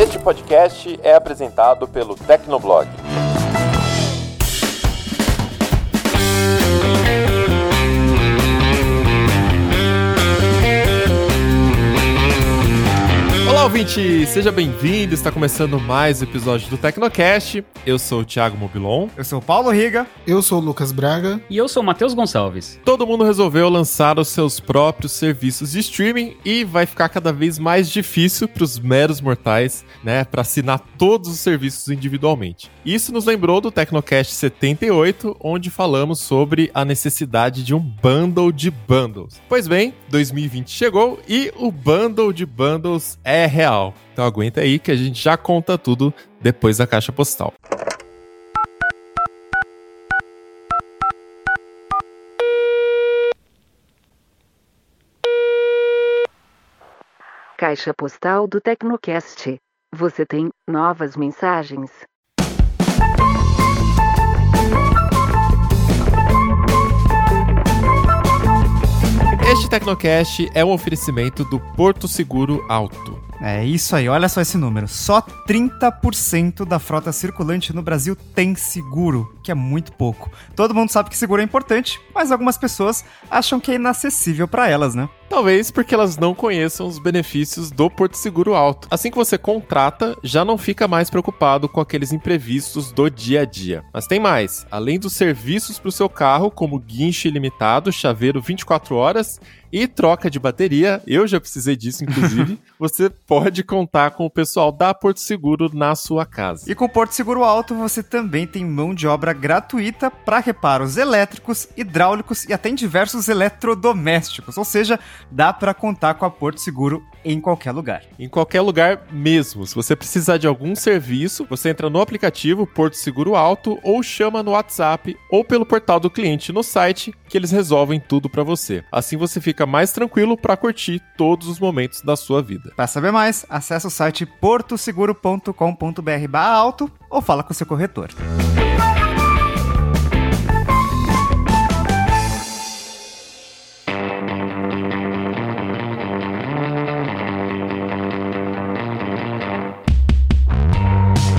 Este podcast é apresentado pelo Tecnoblog. Olá, ouvinte! Seja bem-vindo! Está começando mais um episódio do Tecnocast. Eu sou o Thiago Mobilon. Eu sou o Paulo Riga. Eu sou o Lucas Braga. E eu sou o Matheus Gonçalves. Todo mundo resolveu lançar os seus próprios serviços de streaming e vai ficar cada vez mais difícil para os meros mortais, né, para assinar todos os serviços individualmente. Isso nos lembrou do Tecnocast 78, onde falamos sobre a necessidade de um bundle de bundles. Pois bem, 2020 chegou e o bundle de bundles é real. Então aguenta aí que a gente já conta tudo depois da caixa postal. Caixa postal do Tecnocast. Você tem novas mensagens. Este Tecnocast é um oferecimento do Porto Seguro Alto. É isso aí, olha só esse número. Só 30% da frota circulante no Brasil tem seguro, que é muito pouco. Todo mundo sabe que seguro é importante, mas algumas pessoas acham que é inacessível para elas, né? Talvez porque elas não conheçam os benefícios do Porto Seguro Alto. Assim que você contrata, já não fica mais preocupado com aqueles imprevistos do dia a dia. Mas tem mais. Além dos serviços para o seu carro, como guincho ilimitado, chaveiro 24 horas e troca de bateria, eu já precisei disso, inclusive, você pode contar com o pessoal da Porto Seguro na sua casa. E com o Porto Seguro Alto, você também tem mão de obra gratuita para reparos elétricos, hidráulicos e até em diversos eletrodomésticos. Ou seja, dá para contar com a Porto Seguro em qualquer lugar. Em qualquer lugar mesmo. Se você precisar de algum serviço, você entra no aplicativo Porto Seguro Alto ou chama no WhatsApp ou pelo portal do cliente no site que eles resolvem tudo para você. Assim você fica mais tranquilo para curtir todos os momentos da sua vida. Para saber mais, acesse o site portoseguro.com.br/alto ou fala com seu corretor.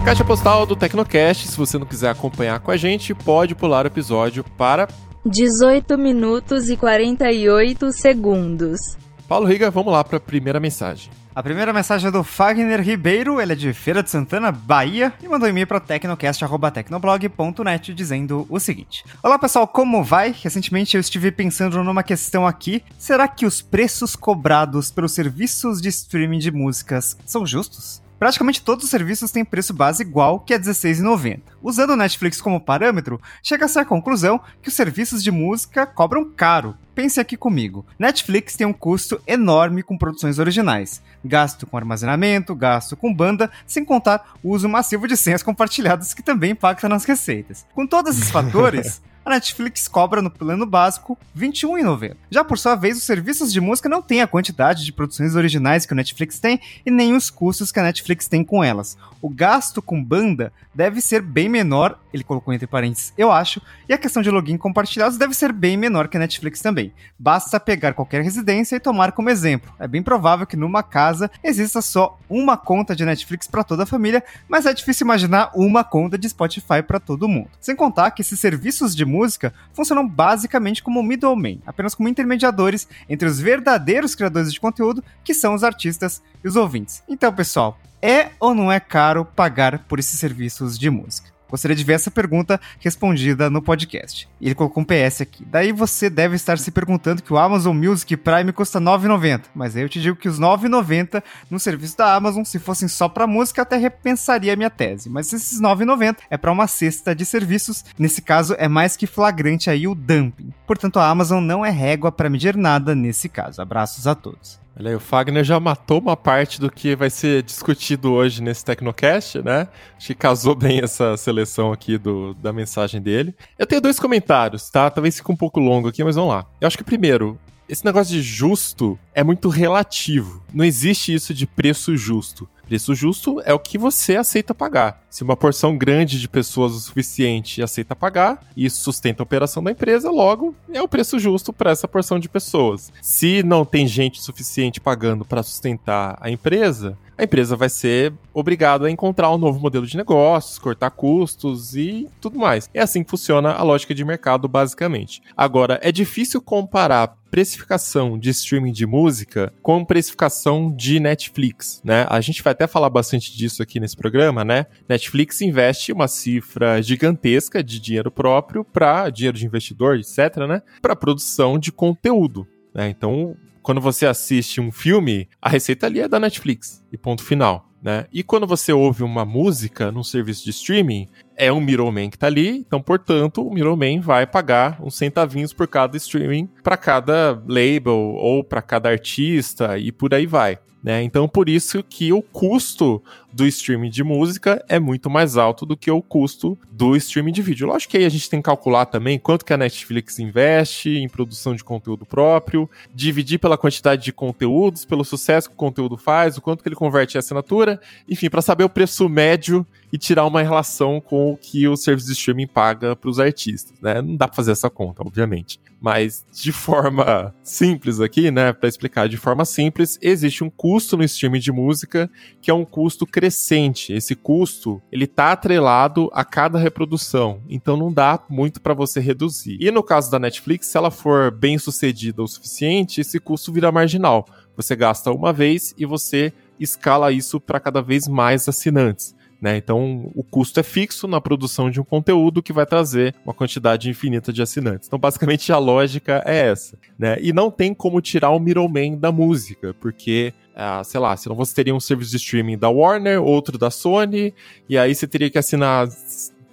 Caixa postal do Tecnocast, se você não quiser acompanhar com a gente, pode pular o episódio para 18 minutos e 48 segundos. Paulo Riga, vamos lá para a primeira mensagem. A primeira mensagem é do Fagner Ribeiro, ele é de Feira de Santana, Bahia, e mandou um e-mail para tecnocast.tecnoblog.net dizendo o seguinte: Olá pessoal, como vai? Recentemente eu estive pensando numa questão aqui. Será que os preços cobrados pelos serviços de streaming de músicas são justos? Praticamente todos os serviços têm preço base igual, que é R$16,90. Usando o Netflix como parâmetro, chega-se à conclusão que os serviços de música cobram caro. Pense aqui comigo. Netflix tem um custo enorme com produções originais. Gasto com armazenamento, gasto com banda, sem contar o uso massivo de senhas compartilhadas que também impacta nas receitas. Com todos esses fatores, a Netflix cobra no plano básico R$ 21,90. Já por sua vez, os serviços de música não têm a quantidade de produções originais que o Netflix tem e nem os custos que a Netflix tem com elas. O gasto com banda deve ser bem menor, ele colocou entre parênteses, eu acho, e a questão de login compartilhados deve ser bem menor que a Netflix também. Basta pegar qualquer residência e tomar como exemplo. É bem provável que numa casa exista só uma conta de Netflix para toda a família, mas é difícil imaginar uma conta de Spotify para todo mundo. Sem contar que esses serviços de música funcionam basicamente como middleman, apenas como intermediadores entre os verdadeiros criadores de conteúdo, que são os artistas e os ouvintes. Então, pessoal, é ou não é caro pagar por esses serviços de música? Gostaria de ver essa pergunta respondida no podcast. E ele colocou um PS aqui. Daí você deve estar se perguntando que o Amazon Music Prime custa R$ 9,90. Mas aí eu te digo que os R$ 9,90 no serviço da Amazon, se fossem só para música, até repensaria a minha tese. Mas esses R$ 9,90 é para uma cesta de serviços. Nesse caso, é mais que flagrante aí o dumping. Portanto, a Amazon não é régua para medir nada nesse caso. Abraços a todos. Olha aí, o Fagner já matou uma parte do que vai ser discutido hoje nesse Tecnocast, né? Acho que casou bem essa seleção aqui do, da mensagem dele. Eu tenho dois comentários, tá? Talvez fique um pouco longo aqui, mas vamos lá. Eu acho que primeiro, esse negócio de justo é muito relativo. Não existe isso de preço justo. Preço justo é o que você aceita pagar. Se uma porção grande de pessoas o suficiente aceita pagar, isso sustenta a operação da empresa, logo é o preço justo para essa porção de pessoas. Se não tem gente suficiente pagando para sustentar a empresa, a empresa vai ser obrigada a encontrar um novo modelo de negócios, cortar custos e tudo mais. É assim que funciona a lógica de mercado, basicamente. Agora, é difícil comparar precificação de streaming de música com precificação de Netflix, né? A gente vai até falar bastante disso aqui nesse programa, né? Netflix investe uma cifra gigantesca de dinheiro próprio para dinheiro de investidor, etc, né? Para produção de conteúdo. Né? Então, quando você assiste um filme, a receita ali é da Netflix, e ponto final. Né? E quando você ouve uma música num serviço de streaming, é um middleman que tá ali, então, portanto, o middleman vai pagar uns centavinhos por cada streaming para cada label ou para cada artista e por aí vai. Né? Então, por isso que o custo do streaming de música é muito mais alto do que o custo do streaming de vídeo. Lógico que aí a gente tem que calcular também quanto que a Netflix investe em produção de conteúdo próprio, dividir pela quantidade de conteúdos, pelo sucesso que o conteúdo faz, o quanto que ele converte em assinatura, enfim, para saber o preço médio e tirar uma relação com o que o serviço de streaming paga para os artistas, né? Não dá para fazer essa conta, obviamente. Mas de forma simples aqui, né, para explicar de forma simples, existe um custo no streaming de música que é um custo crescente. Esse custo, ele tá atrelado a cada reprodução, então não dá muito para você reduzir. E no caso da Netflix, se ela for bem sucedida o suficiente, esse custo vira marginal. Você gasta uma vez e você escala isso para cada vez mais assinantes. Né? Então, o custo é fixo na produção de um conteúdo que vai trazer uma quantidade infinita de assinantes. Então, basicamente, a lógica é essa. Né? E não tem como tirar o middleman da música, porque, ah, sei lá, senão você teria um serviço de streaming da Warner, outro da Sony, e aí você teria que assinar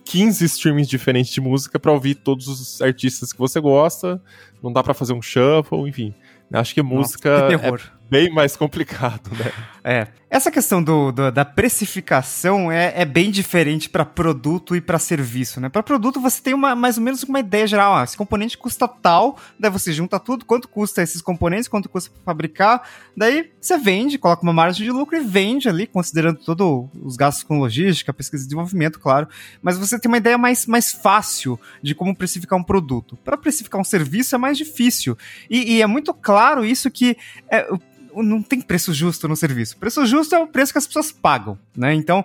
15 streamings diferentes de música para ouvir todos os artistas que você gosta. Não dá para fazer um shuffle, enfim. Acho que música Nossa, que é terror. Bem mais complicado, né? É. Essa questão do, do- da precificação é, é bem diferente para produto e para serviço, né? Para produto você tem uma, mais ou menos uma ideia geral. Ah, esse componente custa tal, daí você junta tudo, quanto custa esses componentes, quanto custa pra fabricar, daí você vende, coloca uma margem de lucro e vende ali, considerando todos os gastos com logística, pesquisa e desenvolvimento, claro. Mas você tem uma ideia mais, mais fácil de como precificar um produto. Para precificar um serviço é mais difícil. E, e é muito claro isso que é, não tem preço justo no serviço. Preço justo é o preço que as pessoas pagam, né? Então,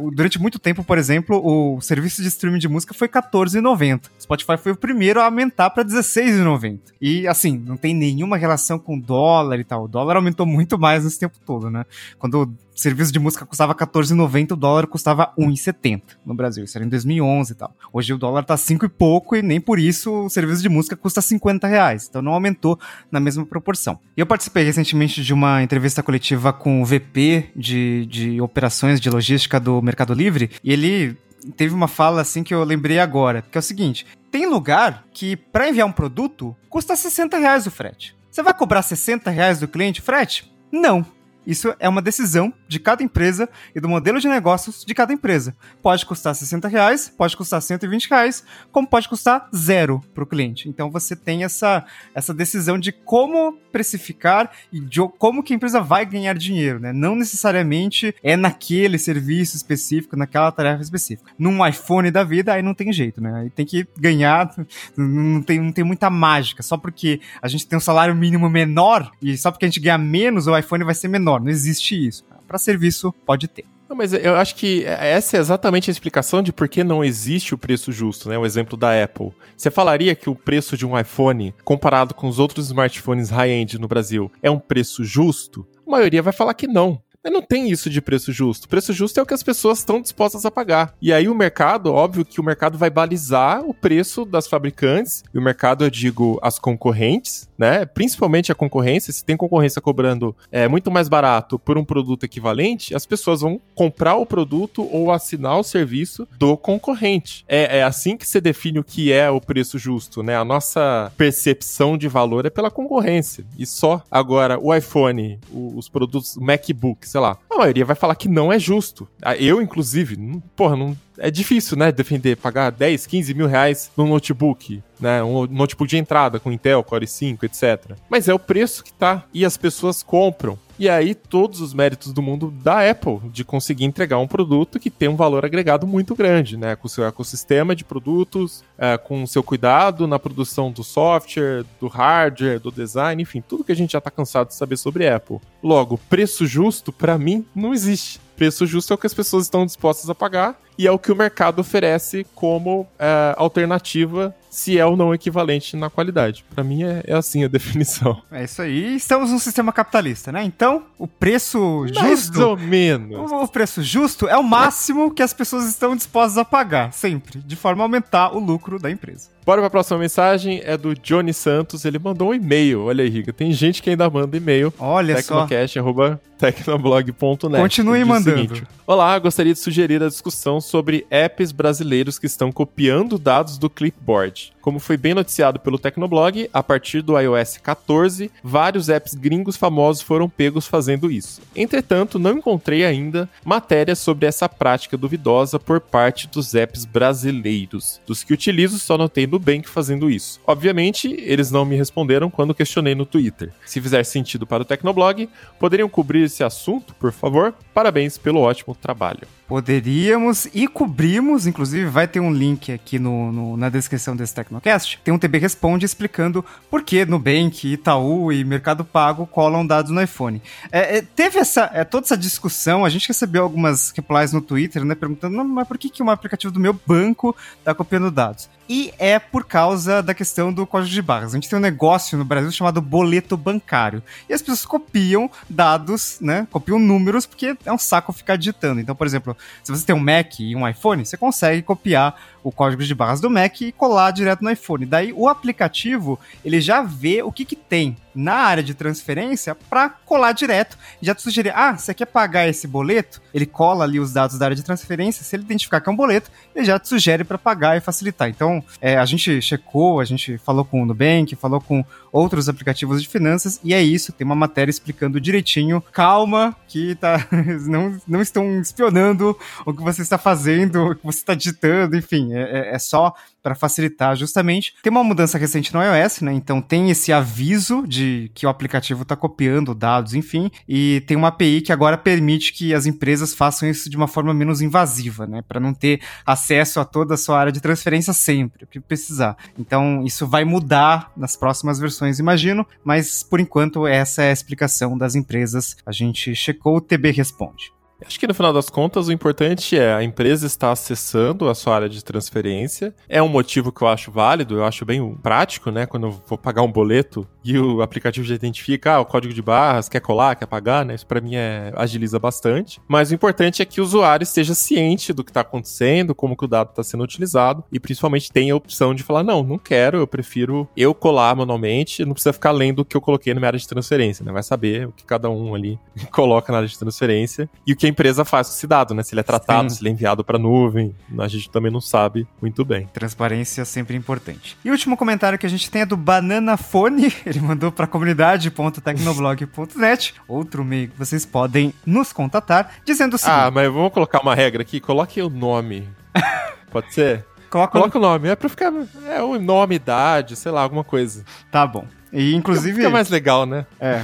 o- durante muito tempo, por exemplo, o serviço de streaming de música foi R$14,90. Spotify foi o primeiro a aumentar para R$16,90. E, assim, não tem nenhuma relação com dólar e tal. O dólar aumentou muito mais nesse tempo todo, né? Quando serviço de música custava R$14,90, o dólar custava R$1,70 no Brasil. Isso era em 2011 e tal. Hoje o dólar tá 5 e pouco e nem por isso o serviço de música custa 50 reais. Então não aumentou na mesma proporção. E eu participei recentemente de uma entrevista coletiva com o VP de, de operações de logística do Mercado Livre e ele teve uma fala assim que eu lembrei agora, que é o seguinte: tem lugar que para enviar um produto custa 60 reais o frete. Você vai cobrar 60 reais do cliente frete? Não. Isso é uma decisão de cada empresa e do modelo de negócios de cada empresa. Pode custar 60 reais, pode custar 120 reais, como pode custar zero para o cliente. Então você tem essa, essa decisão de como precificar e de como que a empresa vai ganhar dinheiro, né? Não necessariamente é naquele serviço específico, naquela tarefa específica. Num iPhone da vida, aí não tem jeito, né? Aí tem que ganhar, não tem, não tem muita mágica. Só porque a gente tem um salário mínimo menor e só porque a gente ganha menos, o iPhone vai ser menor. Não existe isso. Para serviço, pode ter. Não, mas eu acho que essa é exatamente a explicação de por que não existe o preço justo, né? O exemplo da Apple. Você falaria que o preço de um iPhone, comparado com os outros smartphones high-end no Brasil, é um preço justo? A maioria vai falar que não. Mas não tem isso de preço justo. Preço justo é o que as pessoas estão dispostas a pagar. E aí o mercado, óbvio que o mercado vai balizar o preço das fabricantes. E o mercado, eu digo, as concorrentes, né? Principalmente a concorrência. Se tem concorrência cobrando é, muito mais barato por um produto equivalente, as pessoas vão comprar o produto ou assinar o serviço do concorrente. É, é assim que se define o que é o preço justo, né? A nossa percepção de valor é pela concorrência. E só. Agora, o iPhone, os produtos, o MacBook, sei lá, a maioria vai falar que não é justo. Ah, Eu, inclusive, porra, não. É difícil, né, defender, pagar 10, 15 mil reais num notebook, né, um notebook de entrada com Intel, Core 5, etc. Mas é o preço que tá, e as pessoas compram. E aí, todos os méritos do mundo da Apple de conseguir entregar um produto que tem um valor agregado muito grande, né? Com o seu ecossistema de produtos, é, com o seu cuidado na produção do software, do hardware, do design, enfim, tudo que a gente já tá cansado de saber sobre Apple. Logo, preço justo, para mim, não existe. Preço justo é o que as pessoas estão dispostas a pagar e é o que o mercado oferece como é, alternativa se é ou não equivalente na qualidade. Para mim é, é, assim a definição. É isso aí. Estamos num sistema capitalista, né? Então, o preço justo. Mais ou menos. O, o preço justo é o máximo que as pessoas estão dispostas a pagar, sempre, de forma a aumentar o lucro da empresa. Bora pra próxima mensagem, é do Johnny Santos, ele mandou um e-mail, olha aí, Riga, tem gente que ainda manda e-mail. Olha tecnocast, só. Arroba, tecnoblog.net. Continue mandando. Seguinte, Olá, gostaria de sugerir a discussão sobre apps brasileiros que estão copiando dados do clipboard. Como foi bem noticiado pelo Tecnoblog, a partir do iOS 14, vários apps gringos famosos foram pegos fazendo isso. Entretanto, não encontrei ainda matérias sobre essa prática duvidosa por parte dos apps brasileiros. Dos que utilizo, só notei Nubank fazendo isso. Obviamente, eles não me responderam quando questionei no Twitter. Se fizer sentido para o Tecnoblog, poderiam cobrir esse assunto, por favor? Parabéns pelo ótimo trabalho. Poderíamos e cobrimos, inclusive vai ter um link aqui no, no, na descrição desse Tecnocast. Tem um TB Responde explicando por que Nubank, Itaú e Mercado Pago colam dados no iPhone. É, é, teve essa, é, toda essa discussão, a gente recebeu algumas replies no Twitter, né, perguntando, mas por que, que um aplicativo do meu banco está copiando dados? E é por causa da questão do código de barras. A gente tem um negócio no Brasil chamado boleto bancário. E as pessoas copiam dados, né? Copiam números, porque é um saco ficar digitando. Então, por exemplo, se você tem um Mac e um iPhone, você consegue copiar o código de barras do Mac e colar direto no iPhone. Daí o aplicativo, ele já vê o que, que tem na área de transferência para colar direto. Já te sugerir, ah, você quer pagar esse boleto? Ele cola ali os dados da área de transferência. Se ele identificar que é um boleto, ele já te sugere para pagar e facilitar. Então, é, a gente checou, a gente falou com o Nubank, falou com outros aplicativos de finanças e é isso. Tem uma matéria explicando direitinho. Calma, que tá, não, não estão espionando o que você está fazendo, o que você está digitando, enfim, é, é, é só para facilitar justamente. Tem uma mudança recente no iOS, né? Então tem esse aviso de que o aplicativo está copiando dados, enfim, e tem uma API que agora permite que as empresas façam isso de uma forma menos invasiva, né? Para não ter acesso a toda a sua área de transferência sempre, o que precisar. Então isso vai mudar nas próximas versões, imagino, mas por enquanto essa é a explicação das empresas. A gente checou o TB Responde. Acho que no final das contas o importante é a empresa estar acessando a sua área de transferência. É um motivo que eu acho válido, eu acho bem prático, né? Quando eu vou pagar um boleto e o aplicativo já identifica ah, o código de barras, quer colar, quer pagar, né? Isso para mim é, agiliza bastante. Mas o importante é que o usuário esteja ciente do que está acontecendo, como que o dado está sendo utilizado e principalmente tenha a opção de falar não, não quero, eu prefiro eu colar manualmente, não precisa ficar lendo o que eu coloquei na minha área de transferência, né? Vai saber o que cada um ali coloca na área de transferência e o que a empresa faz com esse dado, né? Se ele é tratado, Sim. se ele é enviado para nuvem, a gente também não sabe muito bem. Transparência sempre importante. E o último comentário que a gente tem é do Banana Fone, ele mandou para comunidade.tecnoblog.net, outro meio que vocês podem nos contatar, dizendo o seguinte: Ah, mas vamos colocar uma regra aqui, coloque o nome. Pode ser? Coloca, Coloca o nome. É pra ficar. É o nome, idade, sei lá, alguma coisa. Tá bom. E inclusive. Fica mais legal, né? É.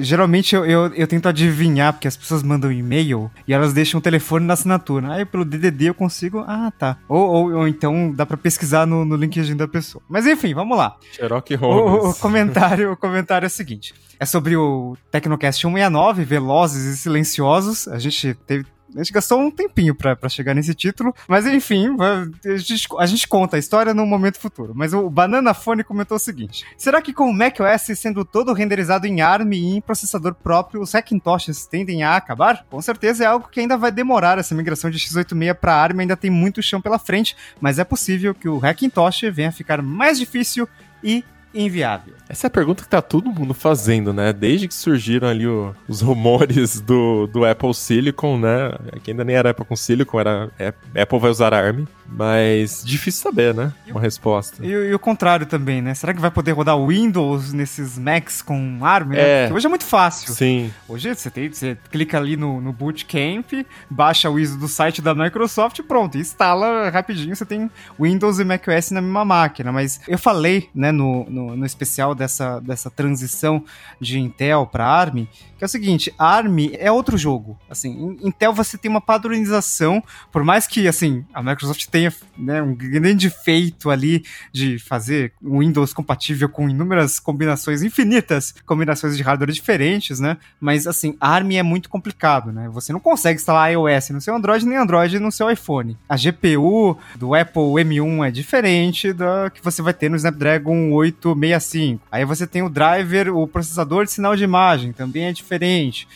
Geralmente eu, eu, eu, tento adivinhar, porque as pessoas mandam e-mail e elas deixam o telefone na assinatura. Aí pelo DDD eu consigo. Ah, tá. Ou, ou, ou então dá pra pesquisar no, no LinkedIn da pessoa. Mas enfim, vamos lá. Cherokee Holmes. O, o, comentário, o comentário é o seguinte: é sobre o Tecnocast 169, Velozes e Silenciosos. A gente teve, a gente gastou um tempinho pra, chegar nesse título, mas enfim, a gente, a gente, conta a história no momento futuro. Mas o Banana Fone comentou o seguinte: será que com o macOS sendo todo renderizado em ARM e em processador próprio, os Hackintoshes tendem a acabar? Com certeza é algo que ainda vai demorar. Essa migração de x86 para ARM ainda tem muito chão pela frente, mas é possível que o Hackintosh venha a ficar mais difícil e inviável? Essa é a pergunta que tá todo mundo fazendo, né? Desde que surgiram ali o, os rumores do, do Apple Silicon, né? Que ainda nem era Apple com Silicon, era é, Apple vai usar ARM. Mas difícil saber, né? Uma resposta. E, e, o contrário também, né? Será que vai poder rodar Windows nesses Macs com ARM? Né? É. Porque hoje é muito fácil. Sim. Hoje você, tem, você clica ali no, no Bootcamp, baixa o ISO do site da Microsoft e pronto, instala rapidinho. Você tem Windows e macOS na mesma máquina. Mas eu falei, né, no no, no especial dessa, dessa transição de Intel para ARM, que é o seguinte, ARM é outro jogo. Assim, Intel você tem uma padronização, por mais que assim a Microsoft tenha né, um grande feito ali de fazer o Windows compatível com inúmeras combinações infinitas, combinações de hardware diferentes, né? Mas assim, ARM é muito complicado, né? Você não consegue instalar iOS no seu Android nem Android no seu iPhone. A GPU do Apple M1 é diferente da que você vai ter no Snapdragon 865. Aí você tem o driver, o processador de sinal de imagem, também é diferente.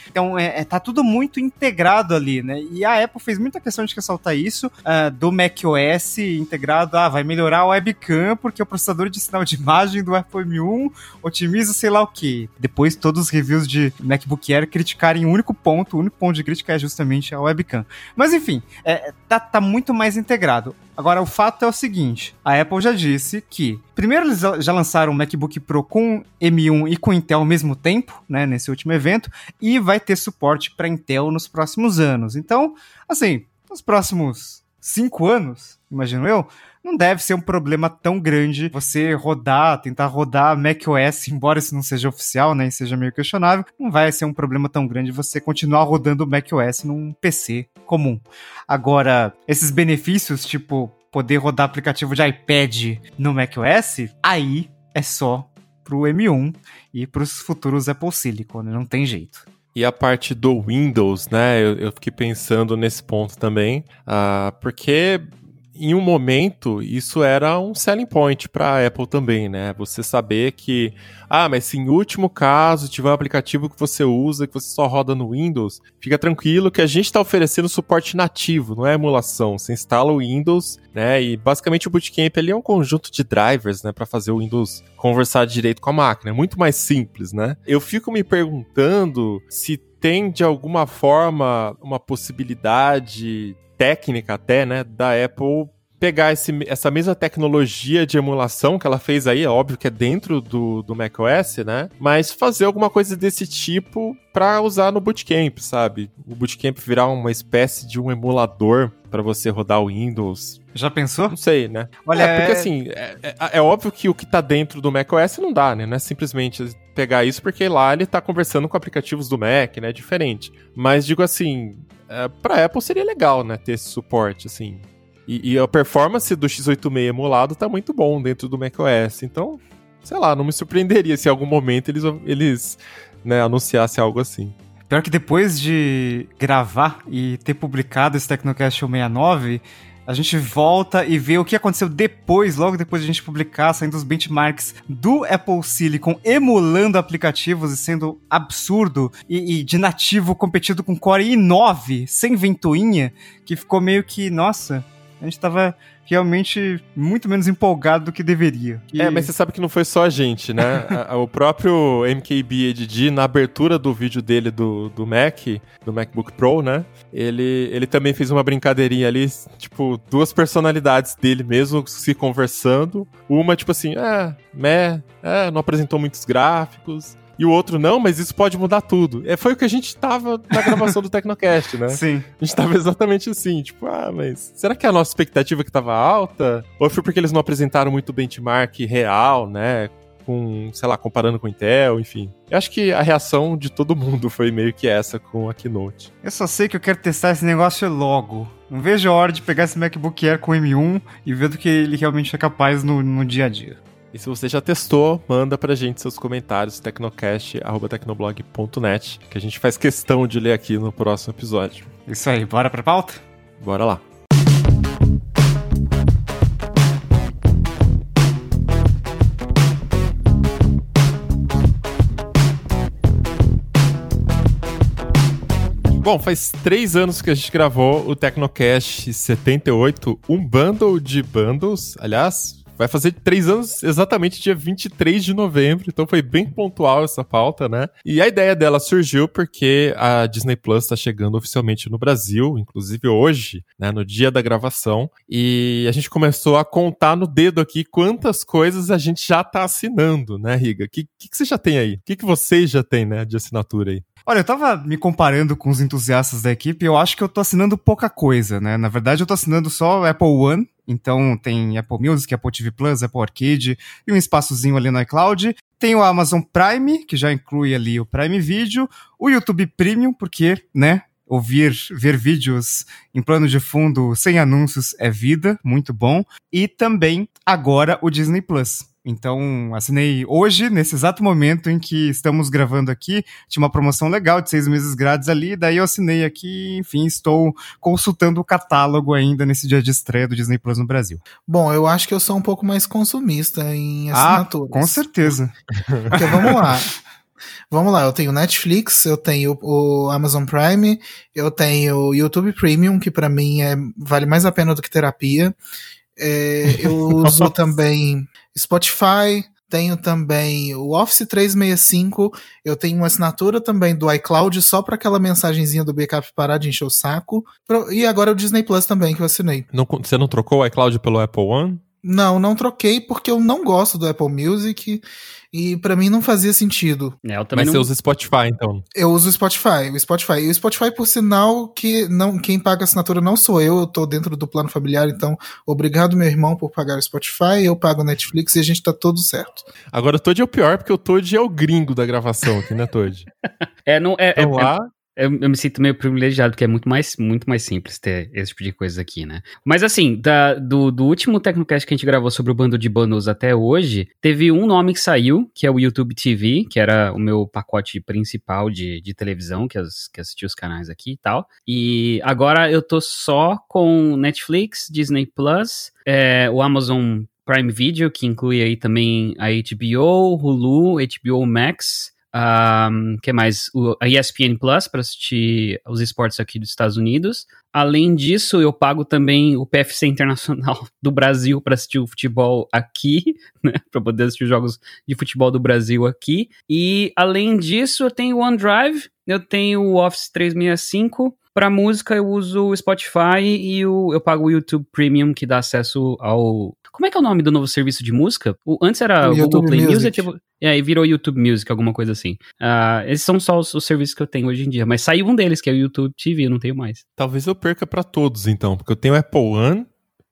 Então, é, é tá tudo muito integrado ali, né? E a Apple fez muita questão de ressaltar isso uh, do macOS integrado. Ah, vai melhorar a webcam porque o processador de sinal de imagem do Apple M1 otimiza sei lá o que. Depois, todos os reviews de MacBook Air criticarem um único ponto, o único ponto de crítica é justamente a webcam. Mas enfim, é, tá, tá muito mais integrado. Agora, o fato é o seguinte: a Apple já disse que, primeiro, eles já lançaram o MacBook Pro com M1 e com Intel ao mesmo tempo, né, nesse último evento, e vai ter suporte para Intel nos próximos anos. Então, assim, nos próximos cinco anos, imagino eu, não deve ser um problema tão grande você rodar, tentar rodar macOS, embora isso não seja oficial, né, e seja meio questionável, não vai ser um problema tão grande você continuar rodando macOS num PC comum. Agora, esses benefícios, tipo poder rodar aplicativo de iPad no macOS, aí é só pro M1 e pros futuros Apple Silicon, não tem jeito. E a parte do Windows, né? Eu, eu fiquei pensando nesse ponto também, uh, porque em um momento, isso era um selling point para a Apple também, né? Você saber que, ah, mas se em último caso tiver um aplicativo que você usa, que você só roda no Windows, fica tranquilo que a gente está oferecendo suporte nativo, não é emulação. Você instala o Windows, né? E basicamente o Bootcamp ali é um conjunto de drivers, né, para fazer o Windows conversar direito com a máquina. É muito mais simples, né? Eu fico me perguntando se tem de alguma forma uma possibilidade técnica até, né, da Apple pegar esse, essa mesma tecnologia de emulação que ela fez aí, é óbvio que é dentro do, do macOS, né? Mas fazer alguma coisa desse tipo para usar no Bootcamp, sabe? O Bootcamp virar uma espécie de um emulador para você rodar o Windows. Já pensou? Não sei, né? Olha, é, porque é... assim, é, é, é, óbvio que o que tá dentro do macOS não dá, né? Não é simplesmente pegar isso porque lá ele tá conversando com aplicativos do Mac, né? Diferente. Mas digo assim, é, pra Apple seria legal, né? Ter esse suporte, assim. E, e, a performance do X86 emulado tá muito bom dentro do macOS. Então, sei lá, não me surpreenderia se em algum momento eles, eles né, anunciassem algo assim. Pior que depois de gravar e ter publicado esse Tecnocast 69, a gente volta e vê o que aconteceu depois, logo depois de a gente publicar, saindo os benchmarks do Apple Silicon, emulando aplicativos e sendo absurdo e, e de nativo competido com Core i9, sem ventoinha, que ficou meio que, nossa, a gente tava realmente muito menos empolgado do que deveria. E... É, mas você sabe que não foi só a gente, né? o próprio MKBHD, na abertura do vídeo dele do, do Mac, do MacBook Pro, né? Ele, ele também fez uma brincadeirinha ali, tipo, duas personalidades dele mesmo se conversando. Uma, tipo assim, é, meh, é, não apresentou muitos gráficos e o outro não, mas isso pode mudar tudo. É, foi o que a gente tava na gravação do Tecnocast, né? Sim. A gente tava exatamente assim, tipo, ah, mas será que é a nossa expectativa que tava alta? Ou foi porque eles não apresentaram muito benchmark real, né? Com, sei lá, comparando com o Intel, enfim. Eu acho que a reação de todo mundo foi meio que essa com a Keynote. Eu só sei que eu quero testar esse negócio logo. Não vejo a hora de pegar esse MacBook Air com M1 e ver do que ele realmente é capaz no, no dia a dia. E se você já testou, manda pra gente seus comentários, tecnocast.tecnoblog.net, que a gente faz questão de ler aqui no próximo episódio. Isso aí, bora pra pauta? Bora lá. Bom, faz três anos que a gente gravou o Tecnocast 78, um bundle de bundles. Aliás, Vai fazer três anos exatamente dia 23 de novembro, então foi bem pontual essa pauta, né? E a ideia dela surgiu porque a Disney Plus está chegando oficialmente no Brasil, inclusive hoje, né, no dia da gravação, e a gente começou a contar no dedo aqui quantas coisas a gente já tá assinando, né, Riga? O que, que, que, você já tem aí? O que, que vocês já têm, né, de assinatura aí? Olha, eu tava me comparando com os entusiastas da equipe, eu acho que eu tô assinando pouca coisa, né? Na verdade, eu tô assinando só Apple One, então tem Apple Music, Apple TV Plus, Apple Arcade e um espaçozinho ali no iCloud. Tem o Amazon Prime, que já inclui ali o Prime Video, o YouTube Premium, porque, né, ouvir, ver vídeos em plano de fundo sem anúncios é vida, muito bom. E também agora o Disney Plus. Então, assinei hoje, nesse exato momento em que estamos gravando aqui. Tinha uma promoção legal de seis meses grátis ali, daí eu assinei aqui, enfim, estou consultando o catálogo ainda nesse dia de estreia do Disney Plus no Brasil. Bom, eu acho que eu sou um pouco mais consumista em assinaturas. Ah, com certeza. Porque vamos lá. Vamos lá, eu tenho Netflix, eu tenho o Amazon Prime, eu tenho o YouTube Premium, que para mim é, vale mais a pena do que terapia. É, eu uso também Spotify, tenho também o Office 365, eu tenho uma assinatura também do iCloud só para aquela mensagenzinha do backup parar de encher o saco. E agora o Disney Plus também que eu assinei. Não, você não trocou o iCloud pelo Apple One? Não, não troquei porque eu não gosto do Apple Music e para mim não fazia sentido. É, eu também Mas não... você usa Spotify, então. Eu uso o Spotify, o Spotify. E o Spotify, por sinal, que não, quem paga a assinatura não sou eu, eu tô dentro do plano familiar, então obrigado, meu irmão, por pagar o Spotify, eu pago o Netflix e a gente tá todo certo. Agora o Toad é o pior, porque o Toad é o gringo da gravação aqui, né, Toad? É, não, é, é, Então lá, eu, eu me sinto meio privilegiado, porque é muito mais, muito mais simples ter esse tipo de coisa aqui, né? Mas assim, da- do, do último Tecnocast que a gente gravou sobre o bando de bundles até hoje, teve um nome que saiu, que é o YouTube TV, que era o meu pacote principal de, de televisão, que, as, que assistia os canais aqui e tal. E agora eu tô só com Netflix, Disney Plus, é, o Amazon Prime Video, que inclui aí também a HBO, Hulu, HBO Max, um, que mais? O, a ESPN Plus para assistir os esportes aqui dos Estados Unidos. Além disso, eu pago também o PFC Internacional do Brasil para assistir o futebol aqui, né? Para poder assistir os jogos de futebol do Brasil aqui. E além disso, eu tenho o OneDrive, eu tenho o Office 365. Para música, eu uso o Spotify e o, eu pago o YouTube Premium, que dá acesso ao. Como é que é o nome do novo serviço de música? O, antes era O o Google Play Music. Music. E aí virou YouTube Music, alguma coisa assim. Ah, esses são só os, os serviços que eu tenho hoje em dia. Mas saiu um deles, que é o YouTube TV, eu não tenho mais. talvez eu perca pra todos, então, porque eu tenho Apple One,